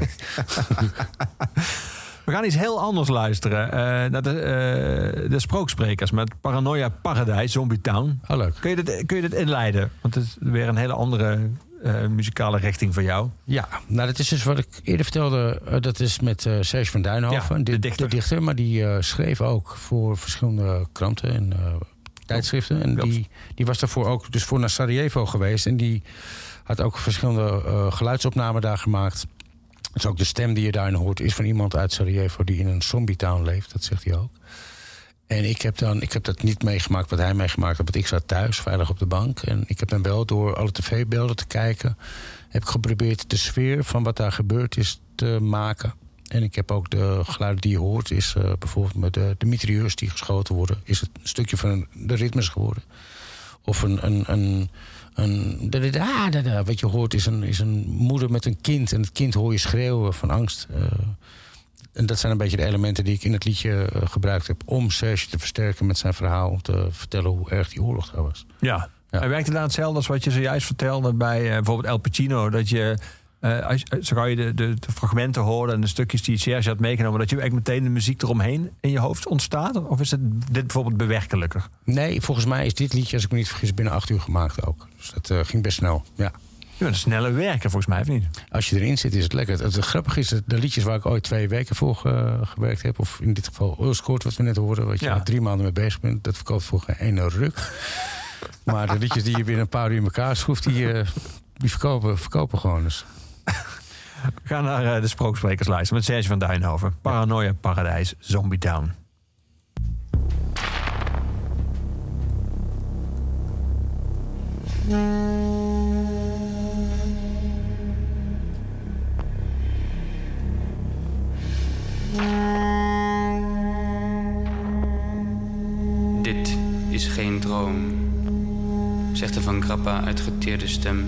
We gaan iets heel anders luisteren. eh, naar de, de Sprooksprekers met Paranoia Paradijs, Zombie Town. Oh, leuk. Kun je dit, kun je dit inleiden? Want het is weer een hele andere eh, muzikale richting voor jou. Ja, nou dat is dus wat ik eerder vertelde. eh, dat is met eh Serge van Duinhoven, Ja, de, de dichter. Maar die schreef ook voor verschillende kranten en tijdschriften. En die, die was daarvoor ook dus voor naar Sarajevo geweest. En die had ook verschillende geluidsopnamen daar gemaakt. Dus ook de stem die je daarin hoort is van iemand uit Sarajevo die in een zombie town leeft. Dat zegt hij ook. En ik heb, dan, ik heb dat niet meegemaakt wat hij meegemaakt heeft. Want ik zat thuis, veilig op de bank. En ik heb dan wel door alle tv-beelden te kijken... heb ik geprobeerd de sfeer van wat daar gebeurd is te maken. En ik heb ook de geluiden die je hoort... is eh, bijvoorbeeld met de, de mitrailleurs die geschoten worden... is het een stukje van de ritmes geworden. Of een... een, een een, da. wat je hoort is een, is een moeder met een kind. En het kind hoor je schreeuwen van angst. Eh, en dat zijn een beetje de elementen die ik in het liedje eh, gebruikt heb... om Serge te versterken met zijn verhaal... om te vertellen hoe erg die oorlog daar was. Ja. Hij werkt inderdaad hetzelfde als wat je zojuist vertelde bij eh, bijvoorbeeld El Pacino. Dat je, als, je- zo gauw je de, de, de fragmenten hoorde en de stukjes die Serge had meegenomen... dat je eigenlijk meteen de muziek eromheen in je hoofd ontstaat? Of is het dit bijvoorbeeld bewerkelijker? Nee, volgens mij is dit liedje, als ik me niet vergis, binnen acht uur gemaakt ook. Dus dat ging best snel, ja. Je bent een snelle werker volgens mij, of niet? Als je erin zit, is het lekker. Het, grappige is dat de liedjes waar ik ooit twee weken voor ge- gewerkt heb... of in dit geval Earlscourt, wat we net hoorden... wat je Ja. drie maanden mee bezig bent... dat verkoopt voor geen ene ruk. maar de liedjes die je binnen een paar uur in elkaar schroeft... die, eh, die verkopen, verkopen gewoon. Dus. We gaan naar eh, de sprooksprekerslijst met Serge van Duinhoven. Paranoia, Paradijs, Zombie Town. Dit is geen droom, zegt de van Grappa uitgeteerde stem.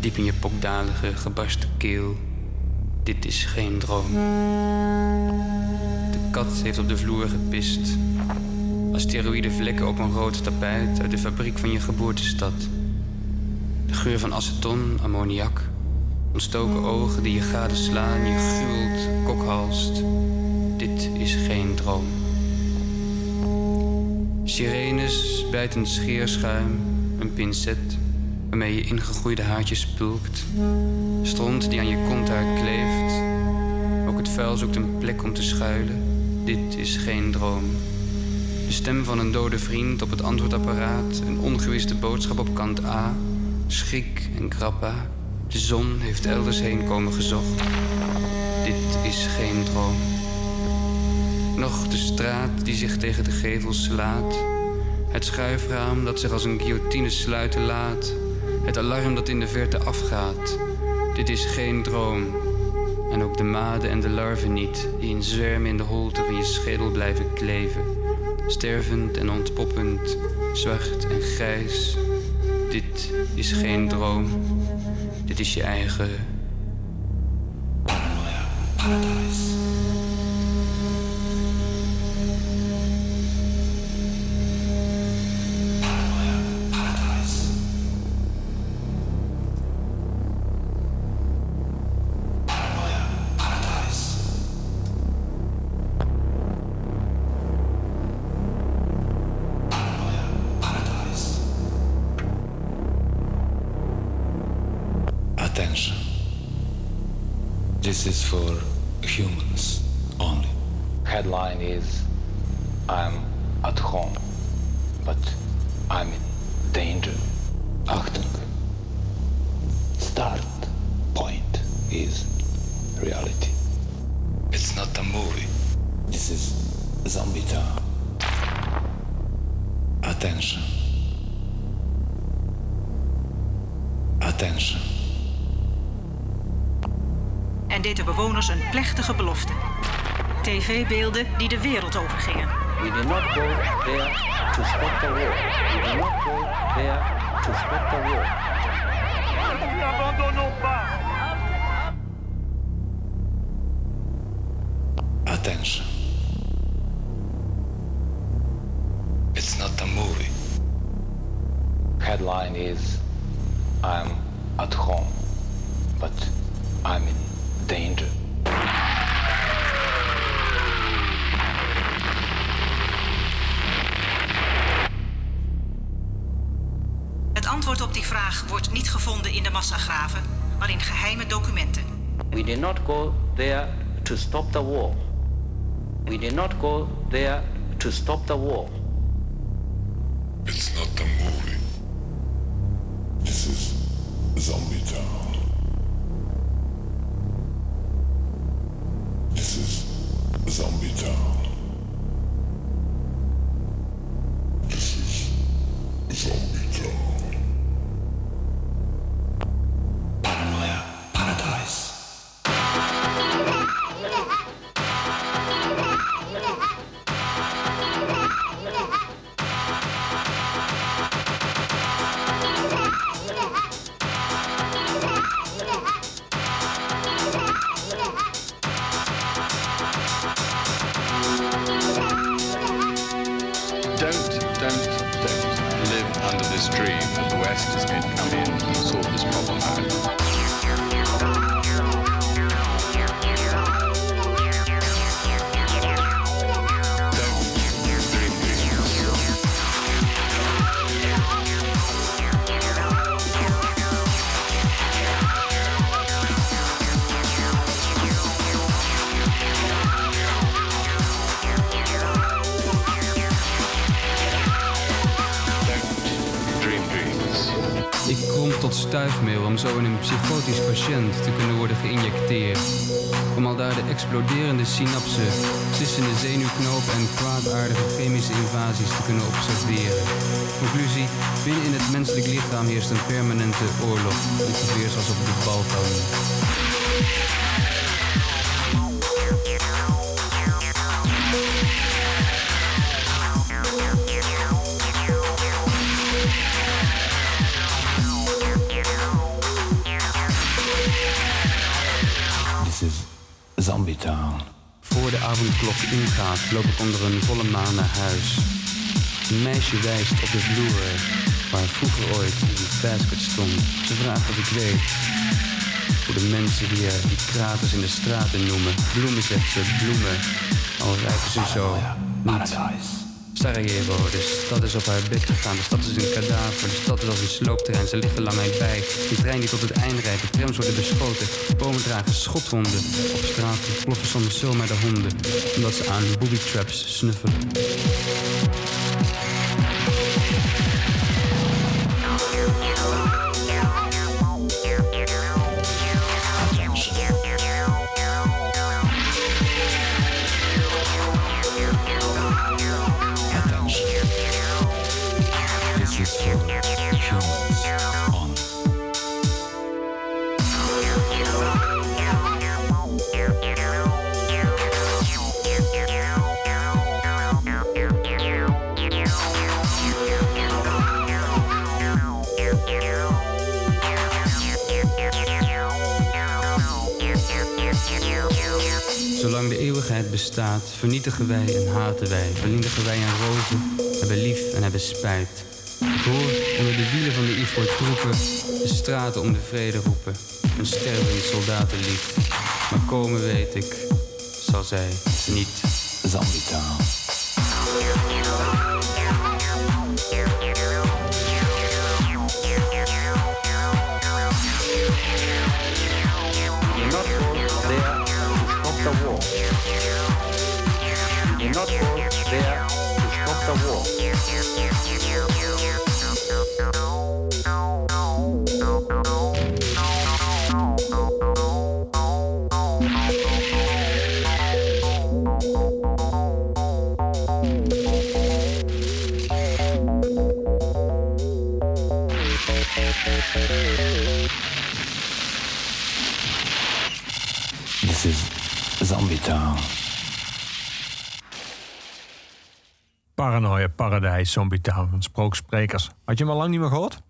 Diep in je pokdalige, gebarsten keel. Dit is geen droom. De kat heeft op de vloer gepist. Asteroïde vlekken op een rood tapijt uit de fabriek van je geboortestad. De geur van aceton, ammoniak. Ontstoken ogen die je gadeslaan, je gruwelt, kokhalst. Dit is geen droom. Sirenes, bijtend scheerschuim, een pincet waarmee je ingegroeide haartjes pulkt. Stront die aan je konthaar kleeft. Ook het vuil zoekt een plek om te schuilen. Dit is geen droom. De stem van een dode vriend op het antwoordapparaat. Een ongewiste boodschap op kant A. Schrik en krappa. De zon heeft elders heen komen gezocht. Dit is geen droom. Nog de straat die zich tegen de gevels slaat. Het schuifraam dat zich als een guillotine sluiten laat. Het alarm dat in de verte afgaat. Dit is geen droom. En ook de maden en de larven niet, die in zwermen in de holte van je schedel blijven kleven. Stervend en ontpoppend, zwart en grijs. Dit is geen droom. Is je eigen Paradise. Paradise. TV-beelden die de wereld overgingen. We did not go there to stop the war. We did not go there to stop the war. Attention. It's not a movie. Headline is I'm at home, but I'm in danger. Vraag wordt niet gevonden in de massagraven, maar in geheime documenten. We did not go there to stop the war. We did not go there to stop the war. Te kunnen worden geïnjecteerd. Om al daar de exploderende synapsen, sissende zenuwknopen en kwaadaardige chemische invasies te kunnen observeren. Conclusie, binnen in het menselijk lichaam heerst een permanente oorlog, ongeveer zoals op de Balkan. Loop ik onder een volle maan naar huis. Een meisje wijst op de vloer waar vroeger ooit een basket stond. Ze vraagt of ik weet hoe de mensen hier die kraters in de straten noemen. Bloemen, zegt ze, bloemen. Al ruiken ze zo niet. Sarajevo, de stad is op haar bek gegaan. De stad is een kadaver, de stad is als een sloopterrein. Ze ligt er lang mij bij. Die trein die tot het eind rijdt, de trams worden beschoten. Bomen dragen schotwonden. Op straat ploffen soms zomaar de honden. Omdat ze aan booby traps snuffelen. Bestaat, vernietigen wij en haten wij, vernietigen wij en roven, hebben lief en hebben spijt. Ik hoor onder de wielen van de Ivoor troepen de straten om de vrede roepen, een stervend soldatenlied. Maar komen weet ik, zal zij niet. Zombie there to stop the war. Paradijs, Zombie Town van Sprooksprekers. Had je hem al lang niet meer gehoord?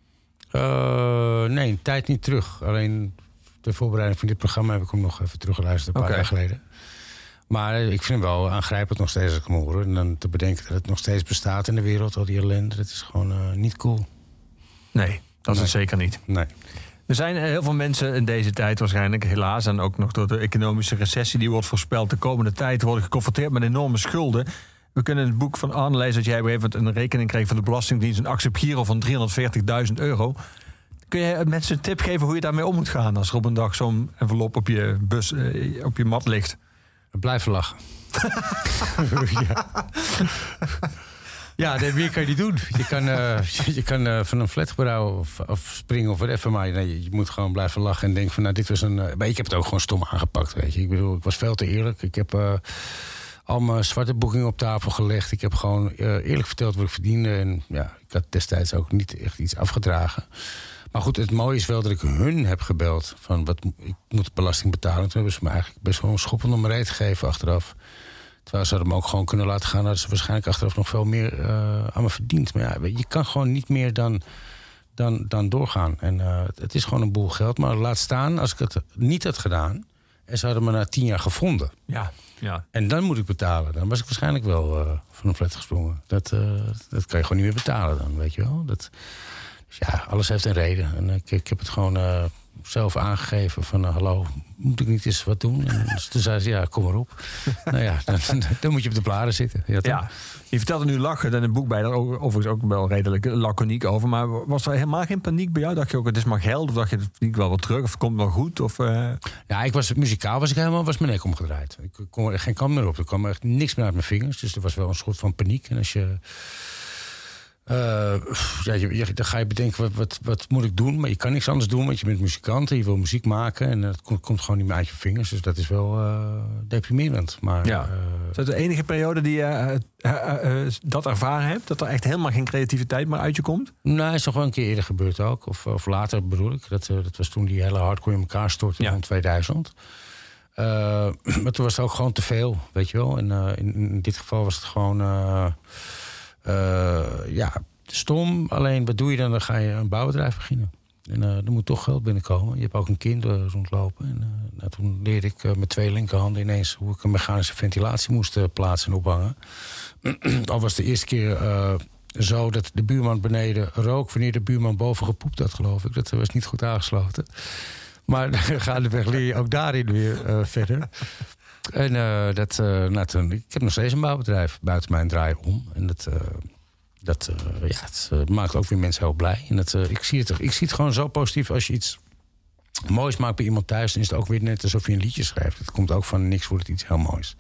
Eh, nee, tijd niet terug. Alleen de voorbereiding van dit programma heb ik hem nog even teruggeluisterd een paar jaar geleden. Maar eh, ik vind hem wel aangrijpend nog steeds als ik hem hoor. En dan te bedenken dat het nog steeds bestaat in de wereld, al die ellende. Dat is gewoon eh, niet cool. Nee, dat is het zeker niet. Nee. Er zijn heel veel mensen in deze tijd waarschijnlijk, helaas, en ook nog door de economische recessie die wordt voorspeld de komende tijd, worden geconfronteerd met enorme schulden. We kunnen in het boek van Arne lezen dat jij op een gegeven moment een rekening kreeg van de Belastingdienst, een accept Giro van 340.000 euro. Kun je mensen een tip geven hoe je daarmee om moet gaan als er op een dag zo'n envelop op je bus, eh, op je mat ligt? Blijven lachen. ja. Ja, meer kan je niet doen. Je kan, eh, je kan eh, van een flatgebouw of, of springen of whatever. Maar nee, je, moet gewoon blijven lachen en denken van... nou, dit was een... maar ik heb het ook gewoon stom aangepakt, weet je. Ik bedoel, ik was veel te eerlijk. Ik heb eh, al mijn zwarte boekingen op tafel gelegd. Ik heb gewoon eh, eerlijk verteld wat ik verdiende. En ja, ik had destijds ook niet echt iets afgedragen. Maar goed, het mooie is wel dat ik hun heb gebeld. Van, wat, ik moet belasting betalen. Toen hebben ze me eigenlijk best wel een schop onder mijn reet gegeven achteraf. Terwijl ze me ook gewoon kunnen laten gaan. hadden ze waarschijnlijk achteraf nog veel meer eh, aan me verdiend. Maar ja, je kan gewoon niet meer dan, dan, dan doorgaan. En eh, het is gewoon een boel geld. Maar laat staan, als ik het niet had gedaan... en ze hadden me na tien jaar gevonden... Ja, ja. en dan moet ik betalen. Dan was ik waarschijnlijk wel eh, van een flat gesprongen. Dat, eh, dat kan je gewoon niet meer betalen dan, weet je wel. Dat, dus ja, alles heeft een reden. En ik, ik heb het gewoon eh, zelf aangegeven van... eh, hallo, moet ik niet eens wat doen? En dus toen zei ze, ja, kom maar op. nou ja, dan, dan moet je op de blaren zitten. Ja? Ja, je vertelde nu lachen en het boek bij daar ook- overigens ook wel redelijk laconiek over. Maar was er helemaal geen paniek bij jou? Dacht je ook, het is maar geld? Of dacht je, het verdient wel wat terug? Of het komt wel goed? Of, eh, Ja, ik was, muzikaal was ik helemaal was mijn nek omgedraaid. Ik kon er geen kant meer op. Er kwam echt niks meer uit mijn vingers. Dus er was wel een soort van paniek. En als je Eh, ja, je, je- dan ga je bedenken, wat, wat, wat moet ik doen? Maar je kan niks anders doen, want je bent muzikant en je wil muziek maken. En dat komt, komt gewoon niet meer uit je vingers. Dus dat is wel eh, deprimerend. Maar Ja. eh, Is dat de enige periode die je dat ervaren hebt? Dat er echt helemaal geen creativiteit meer uit je komt? Nou, is nog wel een keer eerder gebeurd ook. Of, of later bedoel ik. Dat, dat was toen die hele hardcore in elkaar stortte rond 2000. Eh, maar toen was het ook gewoon te veel, weet je wel. En in, in dit geval was het gewoon... eh, ja, stom. Alleen, wat doe je dan? Dan ga je een bouwbedrijf beginnen. En eh, er moet toch geld binnenkomen. Je hebt ook een kind eh, rondlopen. En nou, toen leerde ik met twee linkerhanden ineens... hoe ik een mechanische ventilatie moest plaatsen en ophangen. Al was de eerste keer zo dat de buurman beneden rook... wanneer de buurman boven gepoept had, geloof ik. Dat was niet goed aangesloten. Maar gaandeweg leer je ook daarin weer verder. En eh, dat, eh, nou, toen, ik heb nog steeds een bouwbedrijf buiten mijn draai om. En dat, eh, dat ja, het maakt ook weer mensen heel blij. En dat, ik, zie het, ik zie het gewoon zo positief als je iets moois maakt bij iemand thuis. Dan is het ook weer net alsof je een liedje schrijft. Het komt ook van niks, wordt het iets heel moois.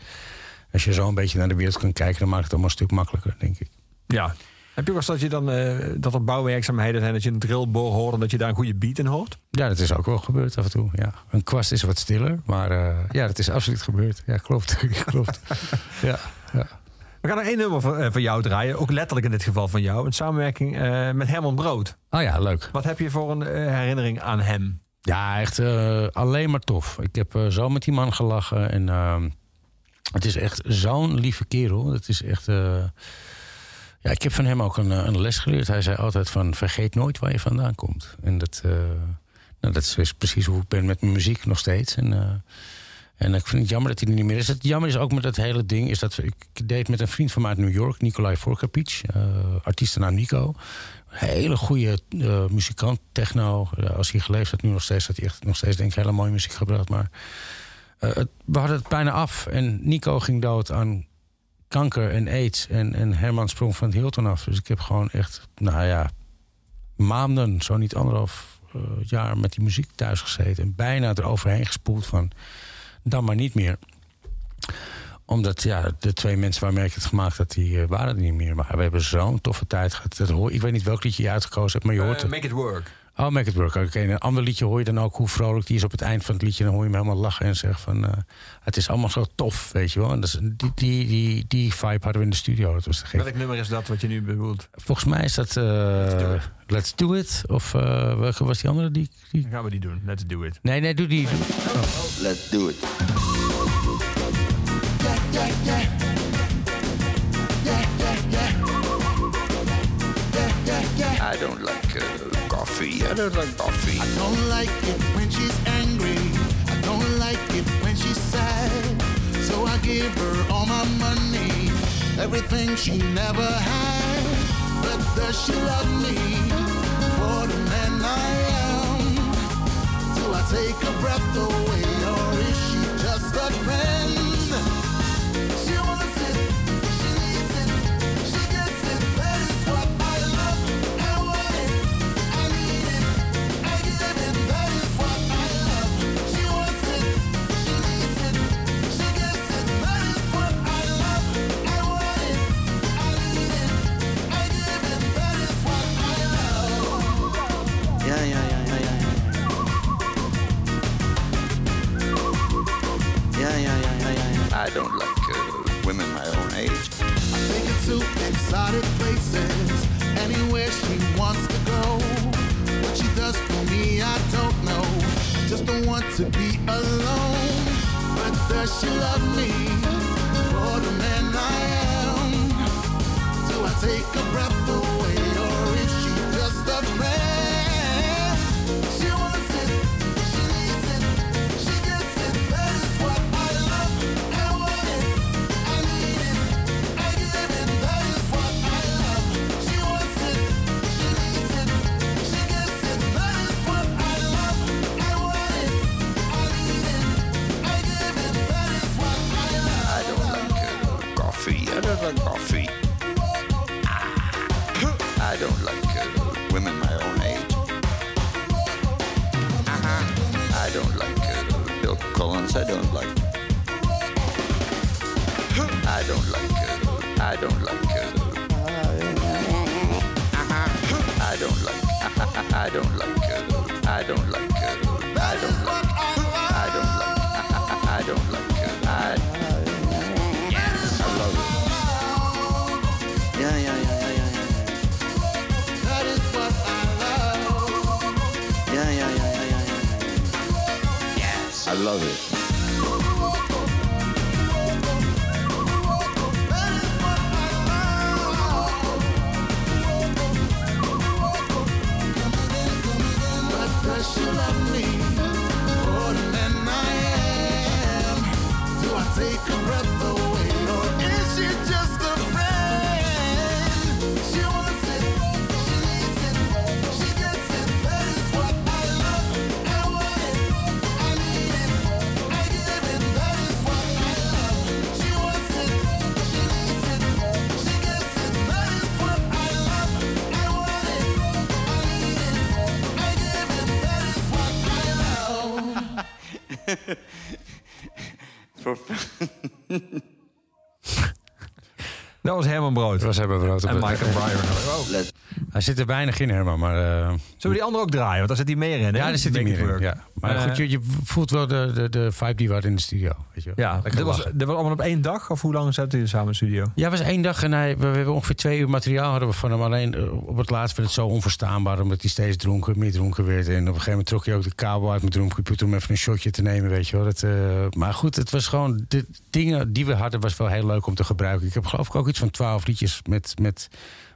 Als je zo een beetje naar de wereld kunt kijken, dan maakt het allemaal een stuk makkelijker, denk ik. Ja. Heb je ook eens dat je dan eh, dat er bouwwerkzaamheden zijn, dat je een drillboor hoort en dat je daar een goede beat in hoort? Ja, dat is ook wel gebeurd af en toe. Ja. Een kwast is wat stiller, maar eh, ja, dat is absoluut gebeurd. Ja, klopt. klopt. Ja, ja. We gaan er één nummer van, eh, van jou draaien, ook letterlijk in dit geval van jou. Een samenwerking eh, met Herman Brood. Oh ja, leuk. Wat heb je voor een herinnering aan hem? Ja, echt alleen maar tof. Ik heb zo met die man gelachen. En ehm, het is echt zo'n lieve kerel. Het is echt... ja, ik heb van hem ook een, eh, een les geleerd. Hij zei altijd van, vergeet nooit waar je vandaan komt. En dat, eh, nou, dat is precies hoe ik ben met mijn muziek nog steeds. En, eh, en ik vind het jammer dat hij er niet meer is. Het jammer is ook met dat hele ding... is dat ik deed met een vriend van mij uit New York... Nikolai Vorkapic, uh, artiestennaam Nico. Hele goede muzikant, techno. Als hij geleefd had, nu nog steeds... had hij echt nog steeds denk ik hele mooie muziek gebracht. Maar het, we hadden het bijna af. En Nico ging dood aan kanker en aids. En, en Herman sprong van het Hilton af. Dus ik heb gewoon echt, nou ja, maanden, zo niet anderhalf eh, jaar met die muziek thuis gezeten. En bijna eroverheen gespoeld van, dan maar niet meer. Omdat, ja, de twee mensen waarmee ik het gemaakt had, die eh, waren er niet meer. Maar we hebben zo'n toffe tijd gehad. Dat hoor, ik weet niet welk liedje je uitgekozen hebt, maar je hoort het. make it work. Oh, Make It Work. Oké, en een ander liedje hoor je dan ook hoe vrolijk die is op het eind van het liedje. Dan hoor je hem helemaal lachen en zeggen van... eh, het is allemaal zo tof, weet je wel. En dat is, die, die, die, die vibe hadden we in de studio. Dat was te gek. Welk nummer is dat wat je nu bedoelt? Volgens mij is dat eh, Let's Do It. Of eh, welke was die andere? Die, die... Dan gaan we die doen. Let's do it. Nee, nee, doe die. Let's do it. I don't like uh, coffee. I don't like coffee. I don't like it when she's angry. I don't like it when she's sad. So I give her all my money, everything she never had. But does she love me for the man I am? Do I take her breath away or is she just a friend? Was Herman Brood. Dat was Herman Brood. En Michael Bryan. Oh. Hij zit er weinig in, Herman, maar... eh, Zullen we die andere ook draaien? Want daar zit hij meer in, hè? ja, daar zit hij meer in. Ja. Maar Eh, goed, je, je voelt wel de, de, de vibe die we hadden in de studio. Ja, dit was, dit was allemaal op één dag? Of hoe lang zaten jullie samen in de studio? Ja, het was één dag en hij, we, we hebben ongeveer twee uur materiaal hadden we van hem. Alleen eh, op het laatst werd het zo onverstaanbaar, omdat hij steeds dronken, meer dronken werd. En op een gegeven moment trok hij ook de kabel uit mijn droomcomputer om even een shotje te nemen, weet je wel. Dat, eh, maar goed, het was gewoon, de dingen die we hadden was wel heel leuk om te gebruiken. Ik heb geloof ik ook iets van twaalf liedjes met, met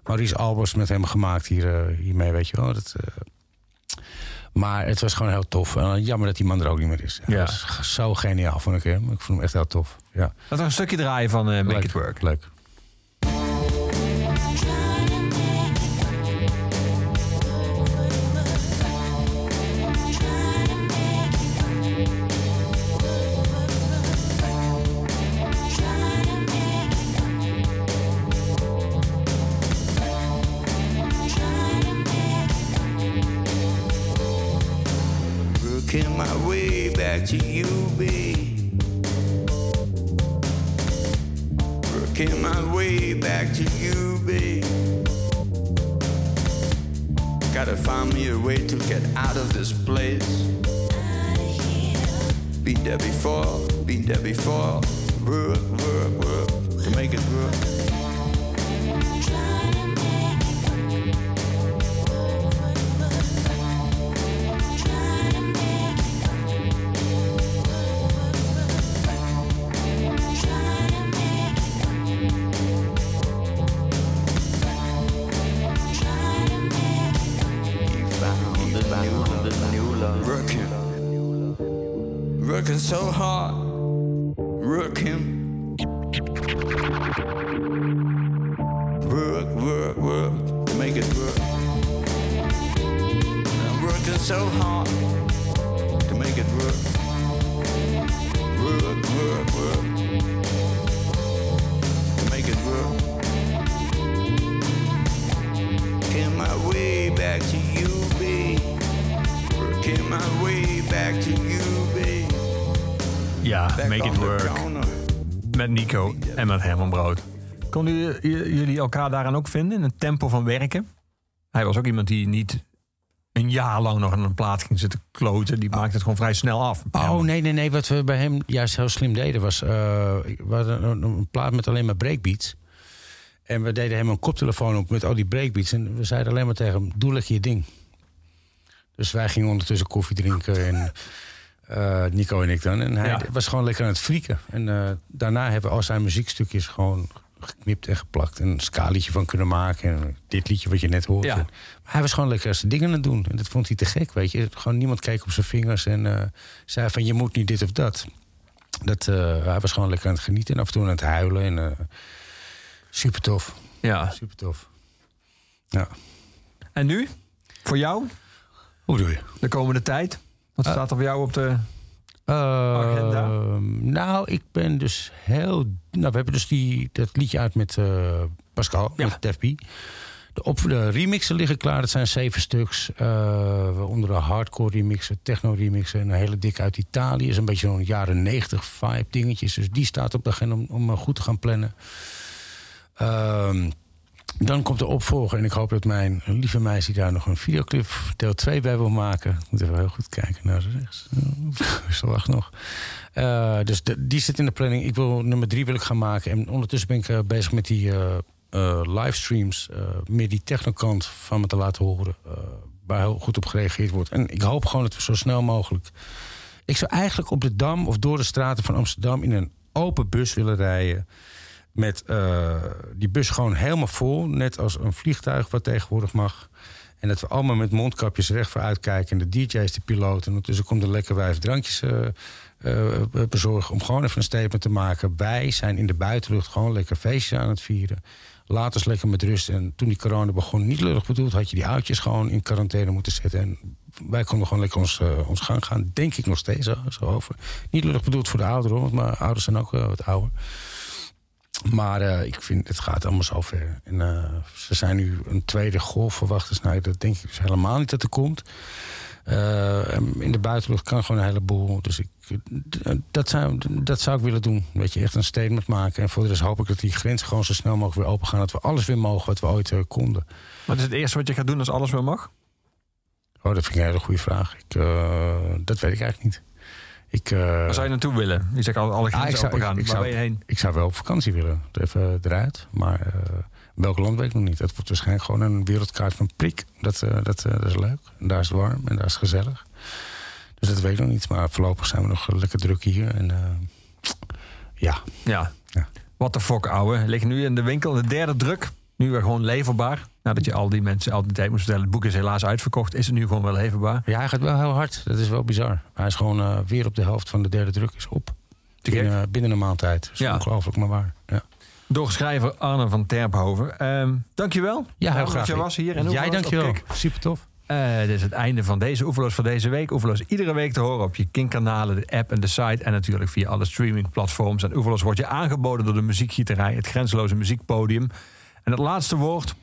Maurice Albers met hem gemaakt hier, eh, hiermee, weet je wel. Dat, maar het was gewoon heel tof. En jammer dat die man er ook niet meer is. Ja. was g- zo geniaal, vond ik hem. Ik vond hem echt heel tof. Ja. Laten we een stukje draaien van eh, Make Leuk, It Work. Leuk. To you, babe. Working my way back to you, babe. Gotta find me a way to get out of this place. Been there before, been there before. Work, work, work to make it work. Elkaar daaraan ook vinden? In het tempo van werken? Hij was ook iemand die niet een jaar lang nog aan een plaat ging zitten kloten. Die maakte het gewoon vrij snel af. Oh nee, nee, nee. Wat we bij hem juist heel slim deden was. eh, we hadden een, een plaat met alleen maar breakbeats. En we deden hem een koptelefoon op met al die breakbeats. En we zeiden alleen maar tegen hem: doe lekker je ding. Dus wij gingen ondertussen koffie drinken. En eh, Nico en ik dan. En hij Ja. was gewoon lekker aan het frieken. En eh, daarna hebben we al zijn muziekstukjes gewoon geknipt en geplakt. En een ska-liedje van kunnen maken. En dit liedje wat je net hoorde. Ja. Maar hij was gewoon lekker zijn dingen aan het doen. En dat vond hij te gek, weet je. Gewoon niemand keek op zijn vingers en eh, zei van je moet niet dit of dat. dat eh, hij was gewoon lekker aan het genieten en af en toe aan het huilen. En, eh, super tof. Ja. Super tof. Ja. En nu? Voor jou? Hoe bedoel je? De komende tijd? Wat staat er voor jou op de agenda? Ehm, nou, ik ben dus heel. Nou, we hebben dus die, dat liedje uit met eh, Pascal, met Def. De, op, de remixen liggen klaar. Dat zijn zeven stuks. eh waaronder de hardcore remixen, techno remixen. En een hele dikke uit Italië. Is een beetje zo'n jaren 90 vibe dingetjes. Dus die staat op de agenda om, om eh, goed te gaan plannen. Ehm, Dan komt de opvolger en ik hoop dat mijn lieve meisje daar nog een videoclip deel 2 bij wil maken. Ik moet even heel goed kijken naar rechts. Ze lacht nog. Eh, dus die zit in de planning. Ik wil nummer 3 wil ik gaan maken. En ondertussen ben ik eh, bezig met die eh, livestreams. meer die technokant van me te laten horen. waar heel goed op gereageerd wordt. En ik hoop gewoon dat we zo snel mogelijk. Ik zou eigenlijk op de dam of door de straten van Amsterdam in een open bus willen rijden. Met eh, die bus gewoon helemaal vol. Net als een vliegtuig wat tegenwoordig mag. En dat we allemaal met mondkapjes recht vooruit kijken. En de DJ's, de piloten. En ondertussen komt een lekker wijf drankjes eh, bezorgen. Om gewoon even een statement te maken. Wij zijn in de buitenlucht gewoon lekker feestjes aan het vieren. Laat ons lekker met rust. En toen die corona begon, niet lullig bedoeld, had je die oudjes gewoon in quarantaine moeten zetten. En wij konden gewoon lekker ons, ons gang gaan. Denk ik nog steeds zo, over. Niet lullig bedoeld voor de ouderen, want mijn ouders zijn ook wat ouder. Maar eh, ik vind, het gaat allemaal zo ver. En eh, ze zijn nu een tweede golf verwachten. Nou, dat denk ik dus helemaal niet dat er komt. Eh, in de buitenlucht kan gewoon een heleboel. Dus ik, dat, zou, dat zou ik willen doen. Weet je, echt een statement maken. En voor de rest hoop ik dat die grenzen gewoon zo snel mogelijk weer open gaan. Dat we alles weer mogen wat we ooit konden. Wat is het eerste wat je gaat doen als alles weer mag? Oh, dat vind ik een hele goede vraag. Ik, dat weet ik eigenlijk niet. Ik, eh, Waar zou je naartoe willen? Je zegt al alle Ah, grenzen ik zou, open gaan. ik, ik Waar zou, ben je heen? ik zou wel op vakantie willen. Even eruit. Maar eh, welk land weet ik nog niet. Het wordt waarschijnlijk gewoon een wereldkaart van prik. Dat, eh, dat, eh, dat is leuk. En daar is het warm en daar is het gezellig. Dus dat weet ik nog niet. Maar voorlopig zijn we nog lekker druk hier. En eh, ja. Ja. What the fuck, ouwe. Ligt nu in de winkel de derde druk. Nu weer gewoon leverbaar. Nadat je al die mensen al die tijd moest vertellen. Het boek is helaas uitverkocht. Is het nu gewoon wel leverbaar? ja, hij gaat wel heel hard. Dat is wel bizar. Hij is gewoon eh, weer op de helft van de derde druk is op. Binnen, binnen een maand tijd. Dat is Ja. ongelooflijk, maar waar. Ja. Door schrijver Arne van Terphoven. Ehm dankjewel. Ja, heel graag. Dat je was hier. Jij dankjewel. Super tof. Eh, dit is het einde van deze Oeverloos voor deze week. Oeverloos iedere week te horen op je Kink-kanalen, de app en de site. En natuurlijk via alle streamingplatforms. En Oeverloos wordt je aangeboden door de muziekgieterij, het grenzeloze muziekpodium. En het laatste woord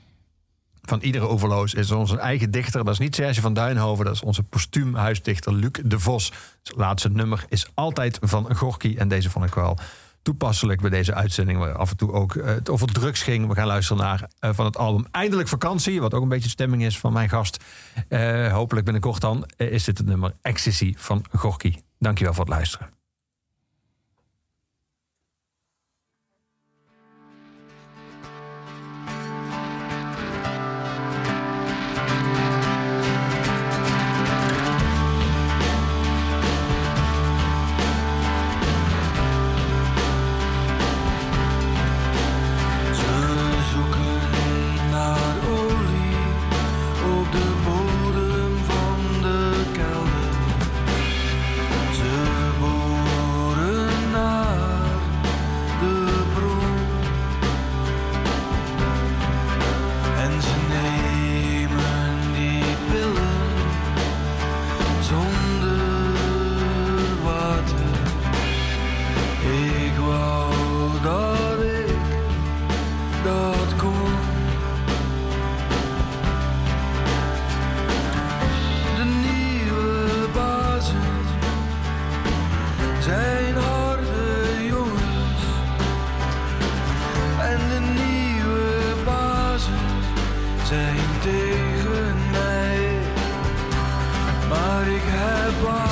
van iedere Oeverloos is onze eigen dichter. Dat is niet Serge van Duinhoven, dat is onze postuum huisdichter Luc de Vos. Het laatste nummer is altijd van Gorky. En deze vond ik wel toepasselijk bij deze uitzending... waar af en toe ook eh, het over drugs ging. We gaan luisteren naar eh, van het album Eindelijk Vakantie... wat ook een beetje de stemming is van mijn gast. Eh, hopelijk binnenkort dan is dit het nummer Ecstasy van Gorky. Dankjewel voor het luisteren. Ik